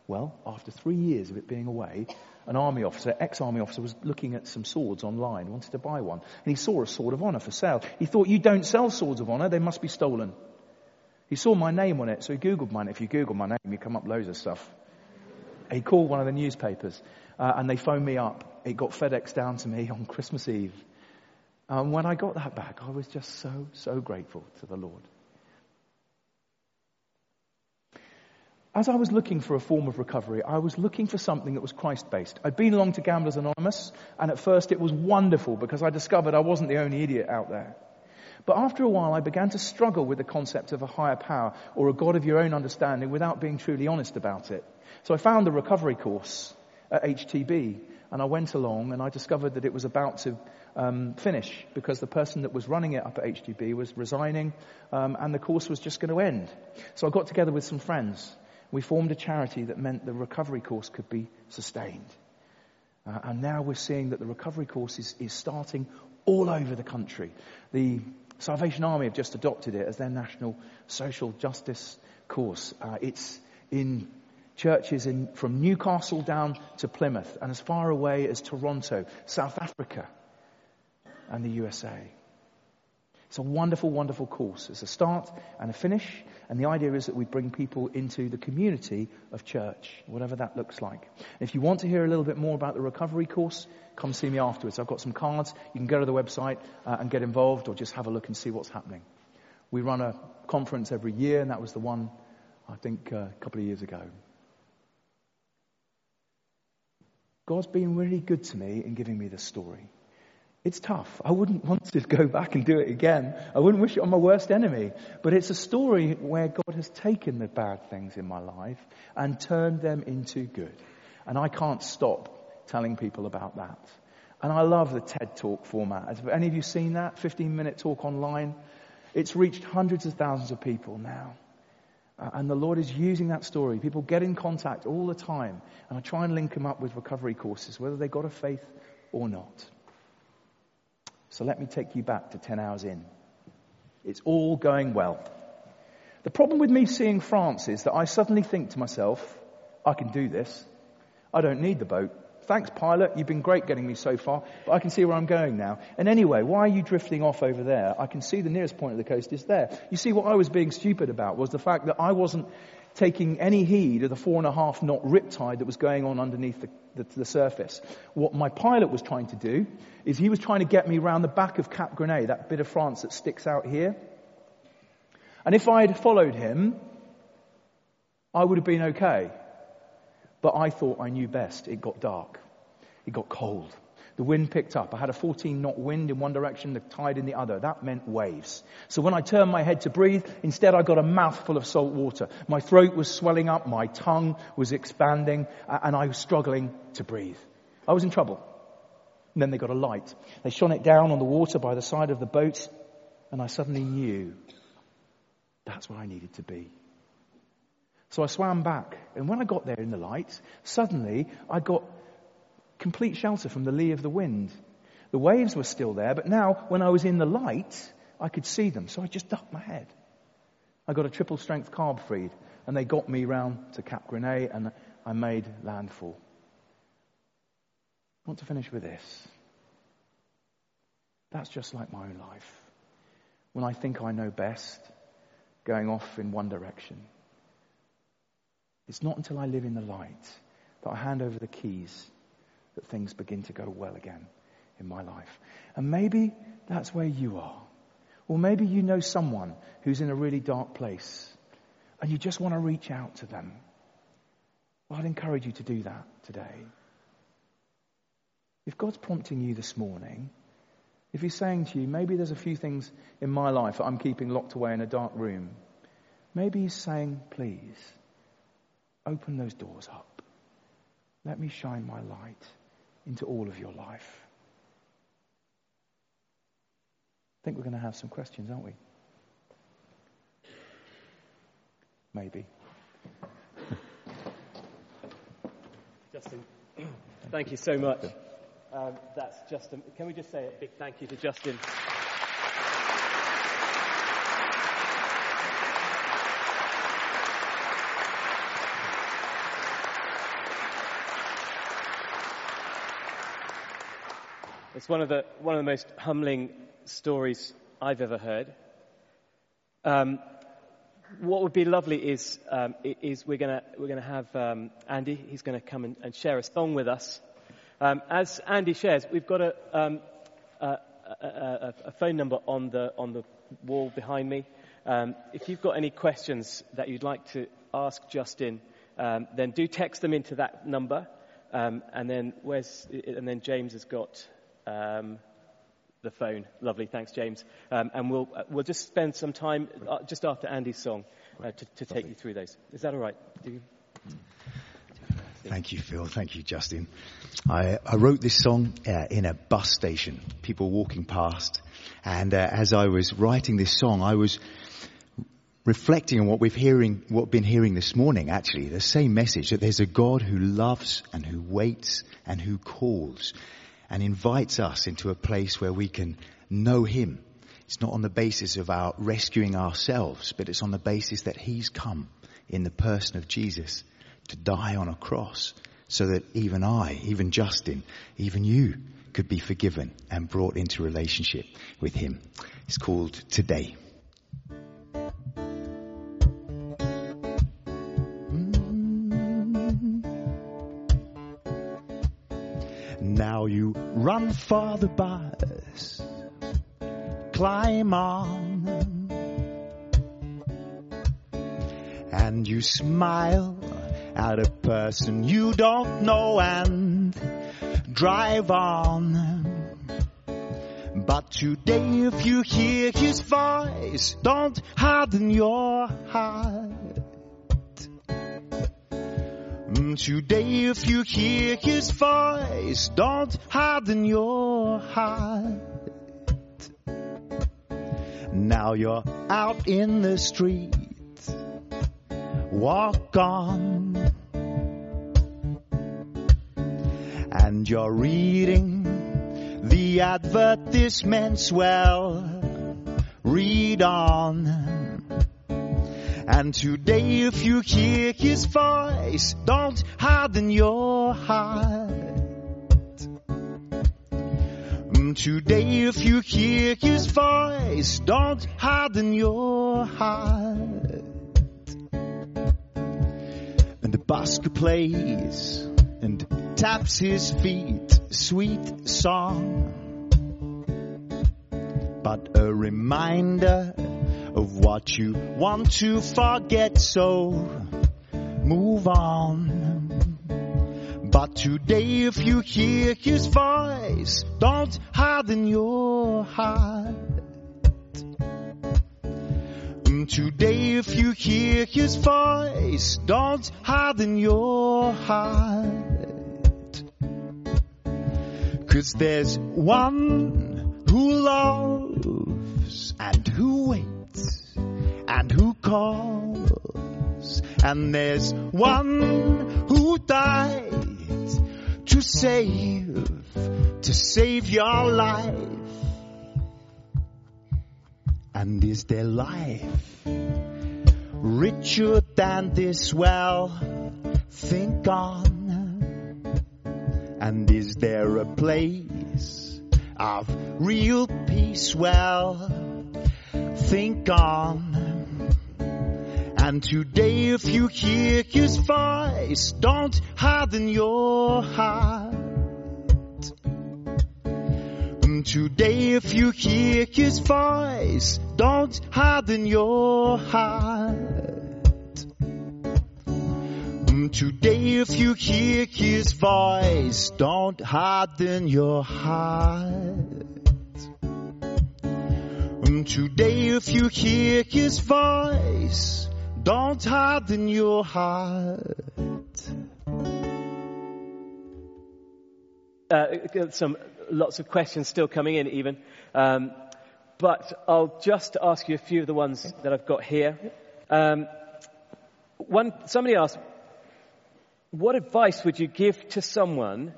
Well, after three years of it being away, an army officer, ex-army officer, was looking at some swords online, wanted to buy one, and he saw a sword of honor for sale. He thought, you don't sell swords of honor, they must be stolen. He saw my name on it, so he Googled mine. If you Google my name, you come up loads of stuff. He called one of the newspapers, uh, and they phoned me up. It got FedEx down to me on Christmas Eve. And when I got that back, I was just so, so grateful to the Lord. As I was looking for a form of recovery, I was looking for something that was Christ based. I'd been along to Gamblers Anonymous, and at first it was wonderful because I discovered I wasn't the only idiot out there. But after a while, I began to struggle with the concept of a higher power or a God of your own understanding without being truly honest about it. So I found the recovery course at HTB, and I went along and I discovered that it was about to um, finish because the person that was running it up at HTB was resigning, um, and the course was just going to end. So I got together with some friends we formed a charity that meant the recovery course could be sustained. Uh, and now we're seeing that the recovery course is, is starting all over the country. The Salvation Army have just adopted it as their national social justice course. Uh, it's in churches in, from Newcastle down to Plymouth and as far away as Toronto, South Africa, and the USA. It's a wonderful, wonderful course. It's a start and a finish. And the idea is that we bring people into the community of church, whatever that looks like. If you want to hear a little bit more about the recovery course, come see me afterwards. I've got some cards. You can go to the website uh, and get involved or just have a look and see what's happening. We run a conference every year and that was the one, I think, uh, a couple of years ago. God's been really good to me in giving me this story. It's tough. I wouldn't want to go back and do it again. I wouldn't wish it on my worst enemy. But it's a story where God has taken the bad things in my life and turned them into good. And I can't stop telling people about that. And I love the TED Talk format. Have any of you seen that? 15 minute talk online? It's reached hundreds of thousands of people now. Uh, and the Lord is using that story. People get in contact all the time. And I try and link them up with recovery courses, whether they've got a faith or not. So let me take you back to 10 hours in. It's all going well. The problem with me seeing France is that I suddenly think to myself, I can do this. I don't need the boat. Thanks, pilot. You've been great getting me so far, but I can see where I'm going now. And anyway, why are you drifting off over there? I can see the nearest point of the coast is there. You see, what I was being stupid about was the fact that I wasn't taking any heed of the four and a half knot riptide that was going on underneath the, the, the, surface. What my pilot was trying to do is he was trying to get me around the back of Cap Gris Nez, that bit of France that sticks out here. And if I had followed him, I would have been okay. But I thought I knew best. It got dark. It got cold. The wind picked up. I had a 14 knot wind in one direction, the tide in the other. That meant waves. So when I turned my head to breathe, instead I got a mouthful of salt water. My throat was swelling up, my tongue was expanding, and I was struggling to breathe. I was in trouble. And then they got a light. They shone it down on the water by the side of the boat, and I suddenly knew that's where I needed to be. So I swam back, and when I got there in the light, suddenly I got complete shelter from the lee of the wind. The waves were still there, but now when I was in the light, I could see them. So I just ducked my head. I got a triple strength carb feed and they got me round to Cap Gris Nez and I made landfall. I want to finish with this. That's just like my own life. When I think I know best, going off in one direction. It's not until I live in the light that I hand over the keys that things begin to go well again in my life. And maybe that's where you are. Or maybe you know someone who's in a really dark place and you just want to reach out to them. Well, I'd encourage you to do that today. If God's prompting you this morning, if He's saying to you, maybe there's a few things in my life that I'm keeping locked away in a dark room, maybe He's saying, please, open those doors up. Let me shine my light into all of your life. I think we're going to have some questions, aren't we? Maybe. Justin, thank you so much. Um, that's Justin. Can we just say a big thank you to Justin? It's one of the, one of the most humbling stories I've ever heard. Um, what would be lovely is, um, is we're going we're gonna have um, Andy, he's going to come and, and, share a song with us. Um, as Andy shares, we've got a, um, a, a, a, phone number on the, on the wall behind me. Um, if you've got any questions that you'd like to ask Justin, then do text them into that number. and then where's, and then James has got um, the phone. Lovely, thanks, James. Um, and we'll uh, we'll just spend some time uh, just after Andy's song uh, to, to take you through those. Is that all right? You... Thank you, Phil. Thank you, Justin. I, I wrote this song uh, in a bus station. People walking past, and uh, as I was writing this song, I was reflecting on what we've hearing, what we've been hearing this morning. Actually, the same message that there's a God who loves and who waits and who calls and invites us into a place where we can know Him. It's not on the basis of our rescuing ourselves, but it's on the basis that He's come in the person of Jesus to die on a cross so that even I, even Justin, even you could be forgiven and brought into relationship with Him. It's called Today. Run for the bus, climb on, and you smile at a person you don't know and drive on. But today if you hear his voice, don't harden your heart. Today if you hear his voice, don't harden your heart. Now you're out in the street, walk on. And you're reading the advertisements well, read on. And today if you hear his voice, don't harden your heart. Mm, today if you hear his voice, don't harden your heart. And the busker plays and taps his feet, sweet song. But a reminder of what you want to forget, so move on. But today if you hear his voice, don't harden your heart. Mm, Today if you hear his voice, don't harden your heart. Cause there's one who loves and who waits and who calls. And there's one who died to save, to save your life. And is there life richer than this? Well, think on. And is there a place of real peace? Well, think on. And today if you hear his voice, don't harden your heart. And Today if you hear his voice, don't harden your heart. And Today if you hear his voice, don't harden your heart. Today if you hear his voice, don't harden your heart. Uh, some lots of questions still coming in, even. Um, but I'll just ask you a few of the ones that I've got here. Um, one, somebody asked, "What advice would you give to someone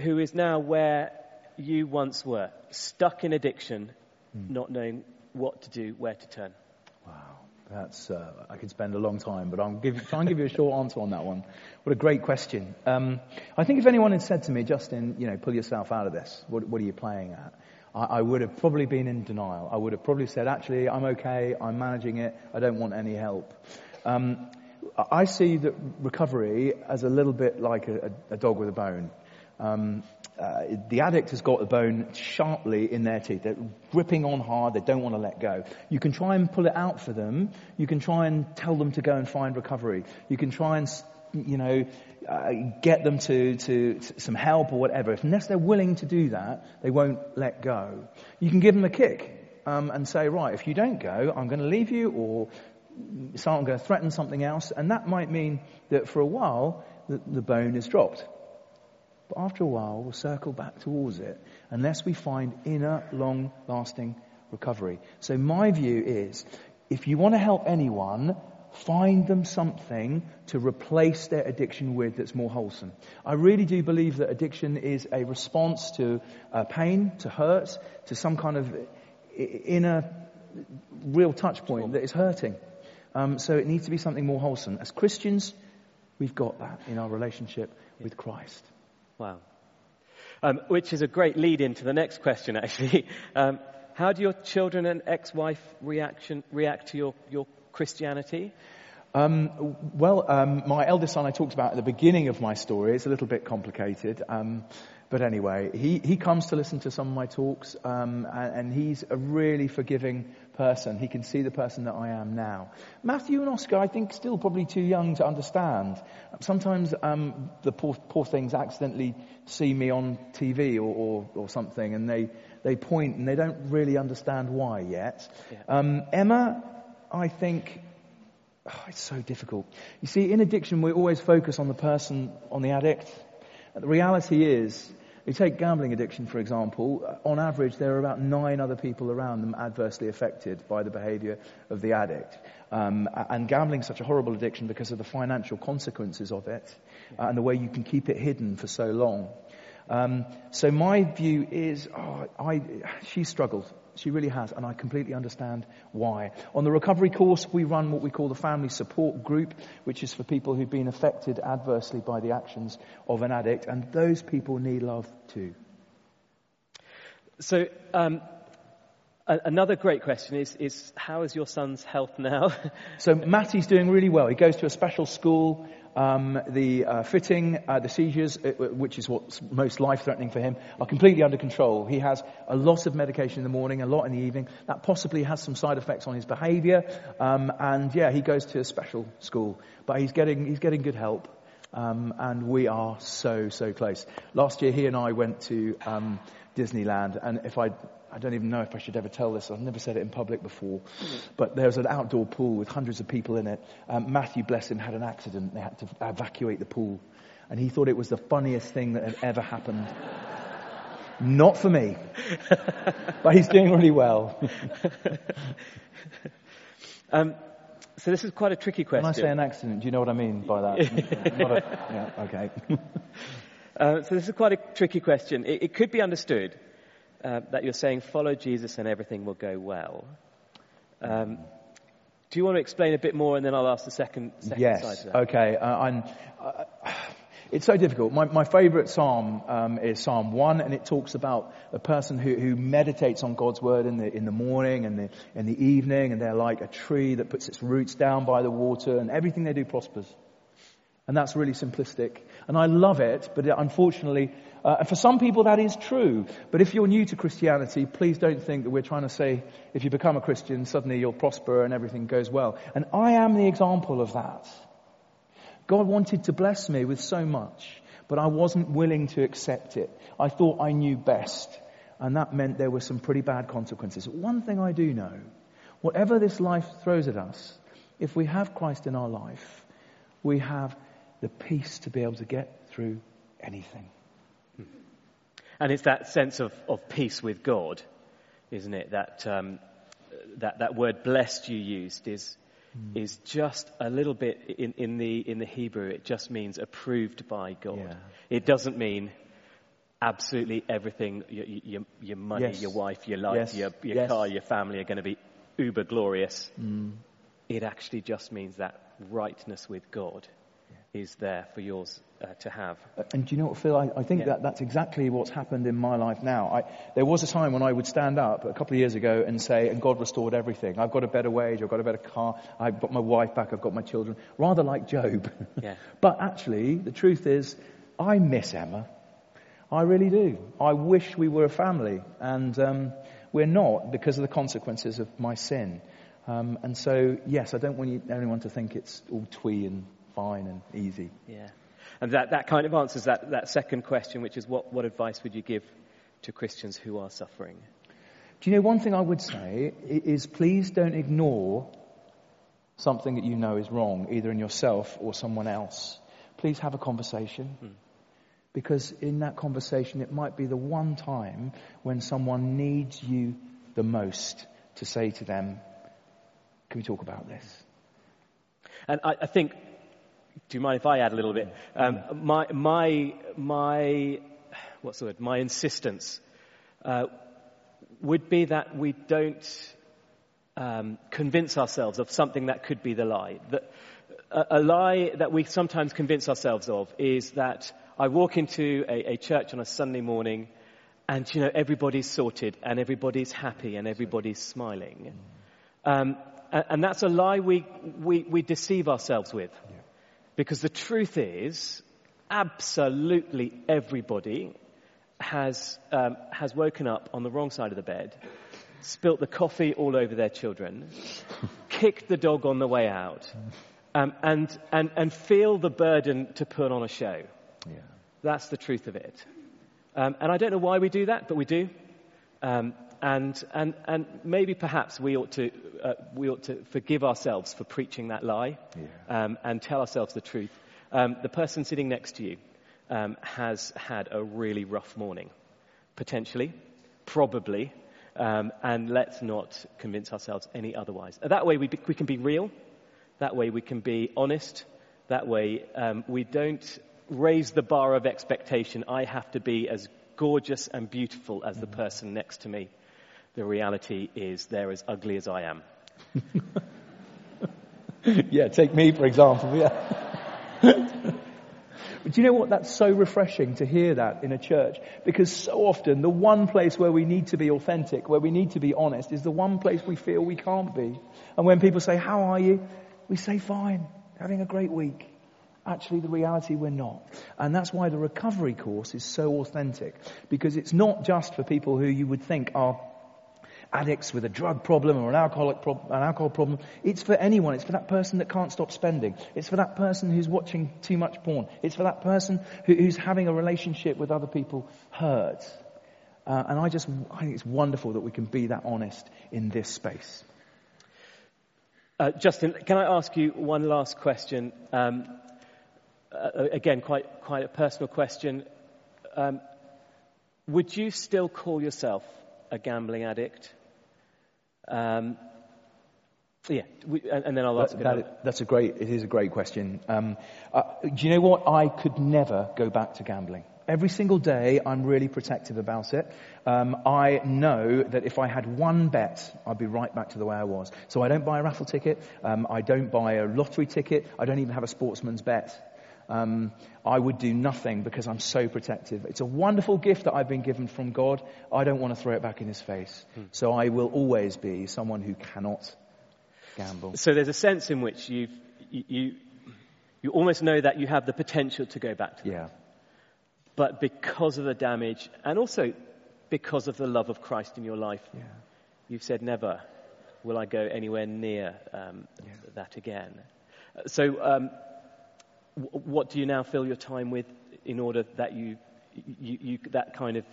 who is now where you once were, stuck in addiction, not knowing what to do, where to turn?" Wow, that's uh, I could spend a long time, but I'll give, try and give you a short answer on that one. What a great question. Um, I think if anyone had said to me, Justin, you know, pull yourself out of this. What, what are you playing at? I, I would have probably been in denial. I would have probably said, actually, I'm okay. I'm managing it. I don't want any help. Um, I I see that recovery as a little bit like a, a, a dog with a bone. Um, uh, the addict has got the bone sharply in their teeth. They're gripping on hard. They don't want to let go. You can try and pull it out for them. You can try and tell them to go and find recovery. You can try and, you know, uh, get them to, to, to some help or whatever. If unless they're willing to do that, they won't let go. You can give them a kick um, and say, right, if you don't go, I'm going to leave you, or so I'm going to threaten something else, and that might mean that for a while the, the bone is dropped. But after a while, we'll circle back towards it unless we find inner, long lasting recovery. So my view is, if you want to help anyone, find them something to replace their addiction with that's more wholesome. I really do believe that addiction is a response to uh, pain, to hurt, to some kind of inner real touch point that is hurting. Um, so it needs to be something more wholesome. As Christians, we've got that in our relationship with Christ. Wow. Um, which is a great lead into the next question, actually. Um, how do your children and ex-wife reaction, react to your, your Christianity? Um, well, um, my eldest son I talked about at the beginning of my story. It's a little bit complicated. Um, but anyway, he, he comes to listen to some of my talks, um, and, and he's a really forgiving person. He can see the person that I am now. Matthew and Oscar, I think, still probably too young to understand. Sometimes um, the poor, poor things accidentally see me on TV or, or, or something, and they, they point and they don't really understand why yet. Yeah. Um, Emma, I think, oh, it's so difficult. You see, in addiction, we always focus on the person, on the addict. The reality is, you take gambling addiction, for example, uh, on average, there are about nine other people around them adversely affected by the behavior of the addict. Um, and gambling is such a horrible addiction because of the financial consequences of it uh, and the way you can keep it hidden for so long. Um, so my view is, oh, I, she struggled. She really has, and I completely understand why. On the recovery course, we run what we call the family support group, which is for people who've been affected adversely by the actions of an addict, and those people need love too. So, um, another great question is, is how is your son's health now? So Matty's doing really well. He goes to a special school. Um, the uh, fitting, uh, the seizures, uh, which is what's most life-threatening for him, are completely under control. He has a lot of medication in the morning, a lot in the evening. That possibly has some side effects on his behaviour. Um, and yeah, he goes to a special school, but he's getting he's getting good help. Um, and we are so, so close. Last year, he and I went to um, Disneyland, and if I, I don't even know if I should ever tell this. I've never said it in public before, but there was an outdoor pool with hundreds of people in it. Um, Matthew, bless him, had an accident. They had to evacuate the pool, and he thought it was the funniest thing that had ever happened. Not for me, but he's doing really well. Um, so this is quite a tricky question. When I say an accident, do you know what I mean by that? a, yeah, okay. Uh, so this is quite a tricky question. It, it could be understood uh, that you're saying follow Jesus and everything will go well. Um, do you want to explain a bit more, and then I'll ask the second, second yes. side that? Okay. Uh, uh, it's so difficult. My, my favourite psalm um, is Psalm one, and it talks about a person who, who meditates on God's word in the in the morning and the in the evening, and they're like a tree that puts its roots down by the water, and everything they do prospers. And that's really simplistic. And I love it, but unfortunately, uh, for some people that is true. But if you're new to Christianity, please don't think that we're trying to say if you become a Christian, suddenly you'll prosper and everything goes well. And I am the example of that. God wanted to bless me with so much, but I wasn't willing to accept it. I thought I knew best. And that meant there were some pretty bad consequences. One thing I do know, whatever this life throws at us, if we have Christ in our life, we have the peace to be able to get through anything. And it's that sense of, of peace with God, isn't it? That, um, that, that word blessed you used is, mm. is just a little bit in, in, the, in the Hebrew, it just means approved by God. Yeah. It doesn't mean absolutely everything your, your, your money, yes. your wife, your life, yes. your, your yes. car, your family are going to be uber glorious. Mm. It actually just means that rightness with God is there for yours uh, to have. Uh, and do you know what, Phil? I, I think yeah. that that's exactly what's happened in my life now. I, there was a time when I would stand up a couple of years ago and say, and God restored everything. I've got a better wage, I've got a better car, I've got my wife back, I've got my children. Rather like Job. Yeah. but actually, the truth is, I miss Emma. I really do. I wish we were a family. And um, we're not because of the consequences of my sin. Um, and so, yes, I don't want you, anyone to think it's all twee and fine and easy. Yeah. And that, that kind of answers that, that second question, which is what, what advice would you give to Christians who are suffering? Do you know one thing I would say is please don't ignore something that you know is wrong, either in yourself or someone else. Please have a conversation. Hmm. Because in that conversation, it might be the one time when someone needs you the most to say to them, Can we talk about this? And I, I think do you mind if I add a little bit? Um, my, my, my, what's the word? My insistence uh, would be that we don't um, convince ourselves of something that could be the lie. That, a, a, lie that we sometimes convince ourselves of is that I walk into a, a church on a Sunday morning and, you know, everybody's sorted and everybody's happy and everybody's smiling. Um, and, and, that's a lie we, we, we deceive ourselves with. Yeah. Because the truth is, absolutely everybody has, um, has woken up on the wrong side of the bed, spilt the coffee all over their children, kicked the dog on the way out, um, and, and, and feel the burden to put on a show. Yeah. That's the truth of it. Um, and I don't know why we do that, but we do. Um, and, and, and maybe perhaps we ought, to, uh, we ought to forgive ourselves for preaching that lie yeah. um, and tell ourselves the truth. Um, the person sitting next to you um, has had a really rough morning, potentially, probably, um, and let's not convince ourselves any otherwise. That way we, be, we can be real, that way we can be honest, that way um, we don't raise the bar of expectation. I have to be as gorgeous and beautiful as the mm. person next to me. The reality is they're as ugly as I am. yeah, take me for example. Yeah. but do you know what? That's so refreshing to hear that in a church because so often the one place where we need to be authentic, where we need to be honest, is the one place we feel we can't be. And when people say, "How are you?" we say, "Fine, having a great week." Actually, the reality we're not. And that's why the recovery course is so authentic because it's not just for people who you would think are addicts with a drug problem or an alcoholic an alcohol problem. It's for anyone. It's for that person that can't stop spending. It's for that person who's watching too much porn. It's for that person who, who's having a relationship with other people hurt. Uh, and I just, I think it's wonderful that we can be that honest in this space. Uh, Justin, can I ask you one last question? Um, uh, again, quite, quite a personal question. Um, would you still call yourself a gambling addict? Um, yeah, we, and, and, then I'll ask. That, that, that's a great. It is a great question. Um, uh, do you know what? I could never go back to gambling. Every single day, I'm really protective about it. Um, I know that if I had one bet, I'd be right back to the way I was. So I don't buy a raffle ticket. Um, I don't buy a lottery ticket. I don't even have a sportsman's bet. Um, I would do nothing because I'm so protective. It's a wonderful gift that I've been given from God. I don't want to throw it back in His face. Hmm. So I will always be someone who cannot gamble. So there's a sense in which you you you almost know that you have the potential to go back to. Yeah. But because of the damage, and also because of the love of Christ in your life, yeah. you've said never will I go anywhere near um, yeah. that again. So. Um, what do you now fill your time with in order that you, you, you that kind of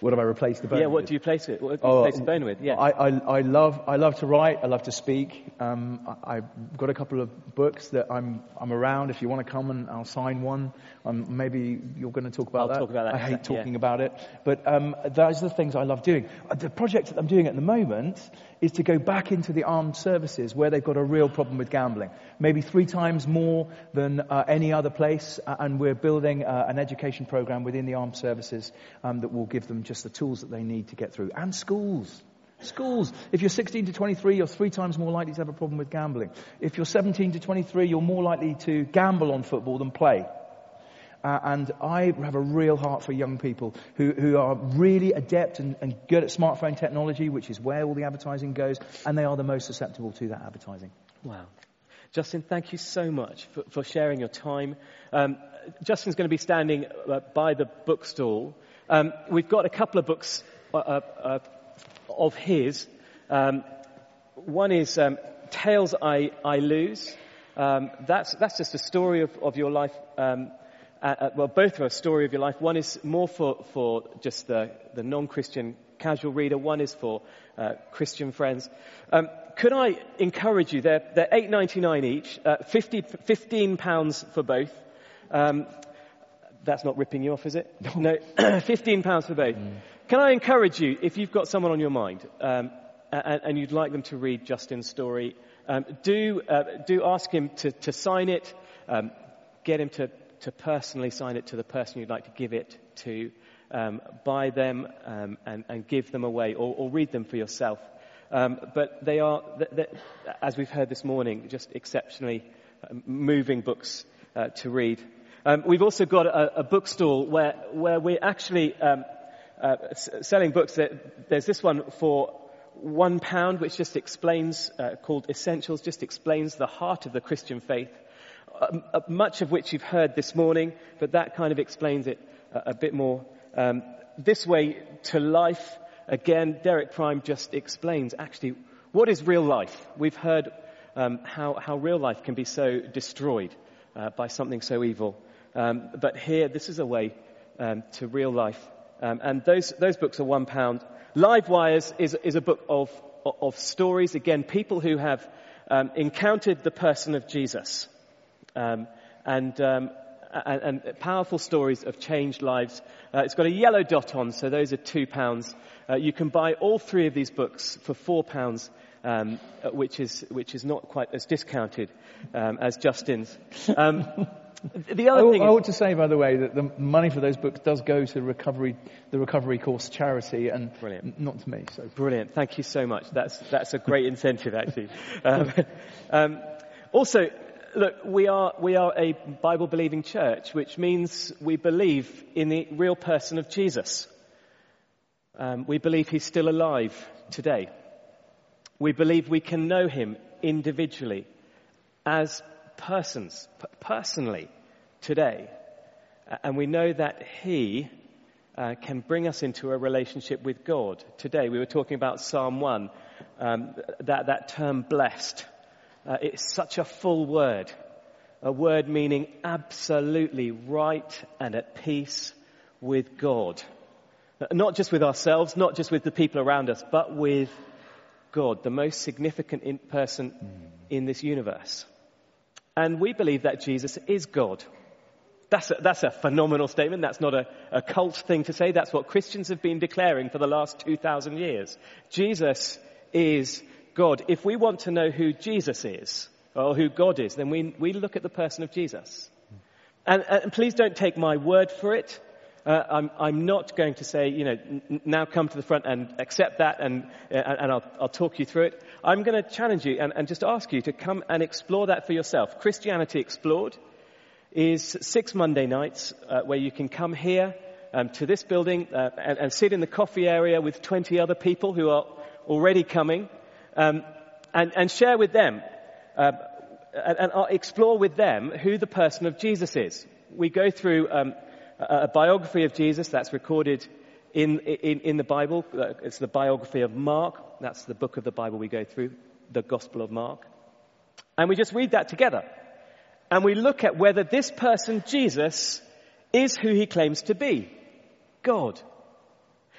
what have I replaced the bone? Yeah, what with? do you place it? What do you oh, place the bone with? Yeah. I, I, I, love I love to write. I love to speak. Um, I, have got a couple of books that I'm I'm around. If you want to come and I'll sign one. Um, maybe you're going to talk about I'll that. Talk about that. I hate talking yeah. about it, but um, those are the things I love doing. Uh, the project that I'm doing at the moment is to go back into the armed services where they've got a real problem with gambling. Maybe three times more than uh, any other place, uh, and we're building uh, an education program within the armed services um, that will give them just the tools that they need to get through. And schools. Schools. If you're 16 to 23, you're three times more likely to have a problem with gambling. If you're 17 to 23, you're more likely to gamble on football than play. Uh, and I have a real heart for young people who, who are really adept and, and good at smartphone technology, which is where all the advertising goes, and they are the most susceptible to that advertising. Wow. Justin, thank you so much for, for sharing your time. Um, Justin's going to be standing uh, by the bookstall. Um, we've got a couple of books uh, uh, uh of his. Um, one is um, Tails I, I Lose. Um, that's, that's just a story of, of your life um, uh, uh, well, both are a story of your life. One is more for, for just the, the non-Christian casual reader. One is for uh, Christian friends. Um, could I encourage you? They're, they're eight ninety nine each, uh, 50, 15 pounds for both. Um, that's not ripping you off, is it? No, 15 pounds for both. Mm. Can I encourage you, if you've got someone on your mind um, and, and, you'd like them to read Justin's story, um, do uh, do ask him to, to sign it. Um, get him to to personally sign it to the person you'd like to give it to, um, buy them um, and, and, give them away, or, or read them for yourself. Um, but they are, as we've heard this morning, just exceptionally moving books uh, to read. Um, we've also got a, a bookstall where, where we're actually um, uh, selling books. There's this one for one pound, which just explains, uh, called Essentials, just explains the heart of the Christian faith. Um, uh, much of which you've heard this morning, but that kind of explains it a, a bit more. Um, this way to life, again, Derek Prime just explains actually what is real life. We've heard um, how, how real life can be so destroyed uh, by something so evil. Um, but here, this is a way um, to real life. Um, and those, those books are one pound. Live Wires is, is a book of, of stories, again, people who have encountered the person of Jesus. Um, and, um, and, and, powerful stories of changed lives. Uh, it's got a yellow dot on, so those are two pounds. Uh, you can buy all three of these books for four pounds, um, which is which is not quite as discounted um, as Justin's. Um, the other I, thing I ought to say, by the way, that the money for those books does go to recovery, the Recovery Course charity, and Brilliant. not to me. So brilliant. Thank you so much. That's that's a great incentive, actually. Um, um, also, look, we are, we are a Bible believing church, which means we believe in the real person of Jesus. Um, we believe he's still alive today. We believe we can know him individually as persons, personally today. And we know that he uh, can bring us into a relationship with God. Today we were talking about Psalm 1, um, that, that term blessed. Uh, it's such a full word, a word meaning absolutely right and at peace with God. Not just with ourselves, not just with the people around us, but with God, the most significant in person in this universe. And we believe that Jesus is God. That's a, that's a phenomenal statement. That's not a, a cult thing to say. That's what Christians have been declaring for the last 2,000 years. Jesus is God. If we want to know who Jesus is, or who God is, then we, we look at the person of Jesus. And, and please don't take my word for it. Uh, I'm, I'm, not going to say, you know, n- now come to the front and accept that and, uh, and I'll, I'll, talk you through it. I'm going to challenge you and, and, just ask you to come and explore that for yourself. Christianity Explored is six Monday nights uh, where you can come here um, to this building uh, and, and, sit in the coffee area with 20 other people who are already coming um, and, and, share with them uh, and, and, explore with them who the person of Jesus is. We go through um, a biography of Jesus that's recorded in, in, in the Bible. Uh, it's the biography of Mark. That's the book of the Bible we go through, the Gospel of Mark. And we just read that together. And we look at whether this person, Jesus, is who he claims to be. God.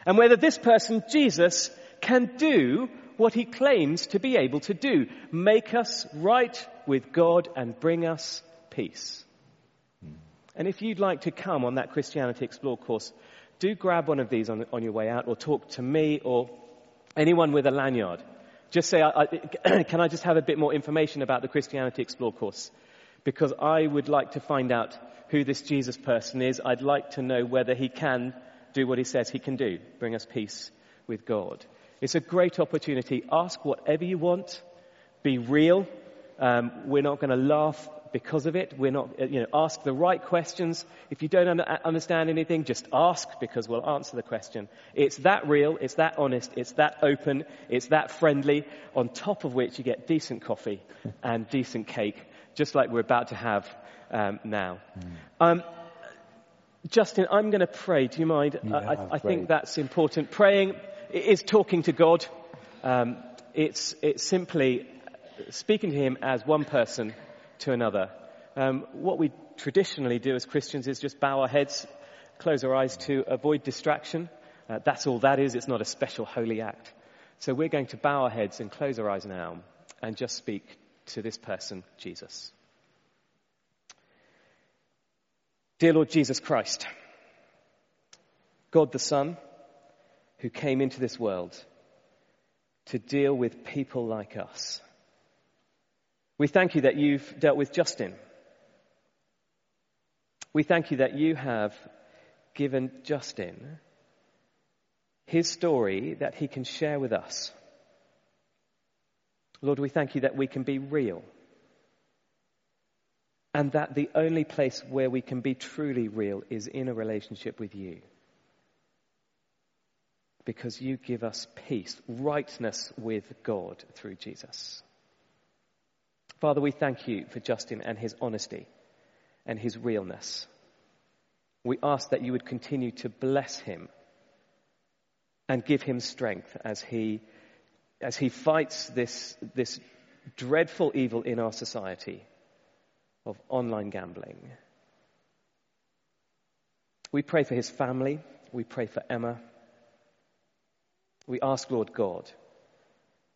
And whether this person, Jesus, can do what he claims to be able to do. Make us right with God and bring us peace. And if you'd like to come on that Christianity Explore course, do grab one of these on, on your way out or talk to me or anyone with a lanyard. Just say, I, I, can I just have a bit more information about the Christianity Explore course? Because I would like to find out who this Jesus person is. I'd like to know whether he can do what he says he can do, bring us peace with God. It's a great opportunity. Ask whatever you want. Be real. Um, we're not going to laugh because of it. We're not, you know, ask the right questions. If you don't uh, understand anything, just ask because we'll answer the question. It's that real, it's that honest, it's that open, it's that friendly, on top of which you get decent coffee and decent cake, just like we're about to have um, now. Mm. Um, Justin, I'm going to pray. Do you mind? Yeah, I, I think that's important. Praying is talking to God. Um, it's, it's simply speaking to Him as one person to another. Um, what we traditionally do as Christians is just bow our heads, close our eyes to avoid distraction. Uh, that's all that is. It's not a special holy act. So we're going to bow our heads and close our eyes now and just speak to this person, Jesus. Dear Lord Jesus Christ, God the Son, who came into this world to deal with people like us. We thank you that you've dealt with Justin. We thank you that you have given Justin his story that he can share with us. Lord, we thank you that we can be real. And that the only place where we can be truly real is in a relationship with you. Because you give us peace, rightness with God through Jesus. Father, we thank you for Justin and his honesty and his realness. We ask that you would continue to bless him and give him strength as he, as he fights this, this dreadful evil in our society of online gambling. We pray for his family. We pray for Emma. We ask, Lord God,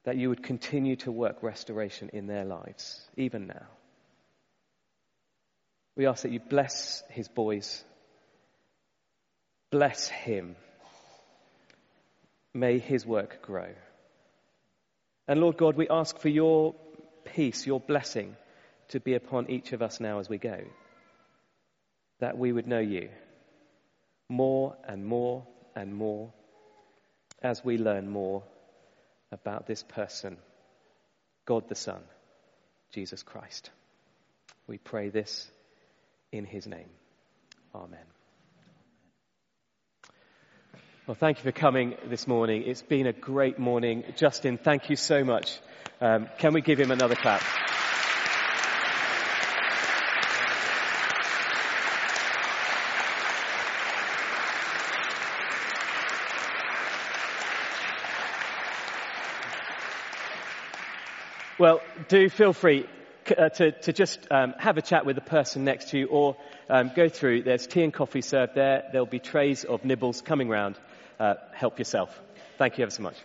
that you would continue to work restoration in their lives, even now. We ask that you bless his boys, bless him. May his work grow. And Lord God, we ask for your peace, your blessing to be upon each of us now as we go. That we would know you more and more and more as we learn more about this person, God the Son, Jesus Christ. We pray this in his name. Amen. Well, thank you for coming this morning. It's been a great morning. Justin, thank you so much. Um, can we give him another clap? Well, do feel free uh, to, to, just um, have a chat with the person next to you or um, go through. There's tea and coffee served there. There'll be trays of nibbles coming round. Uh, help yourself. Thank you ever so much.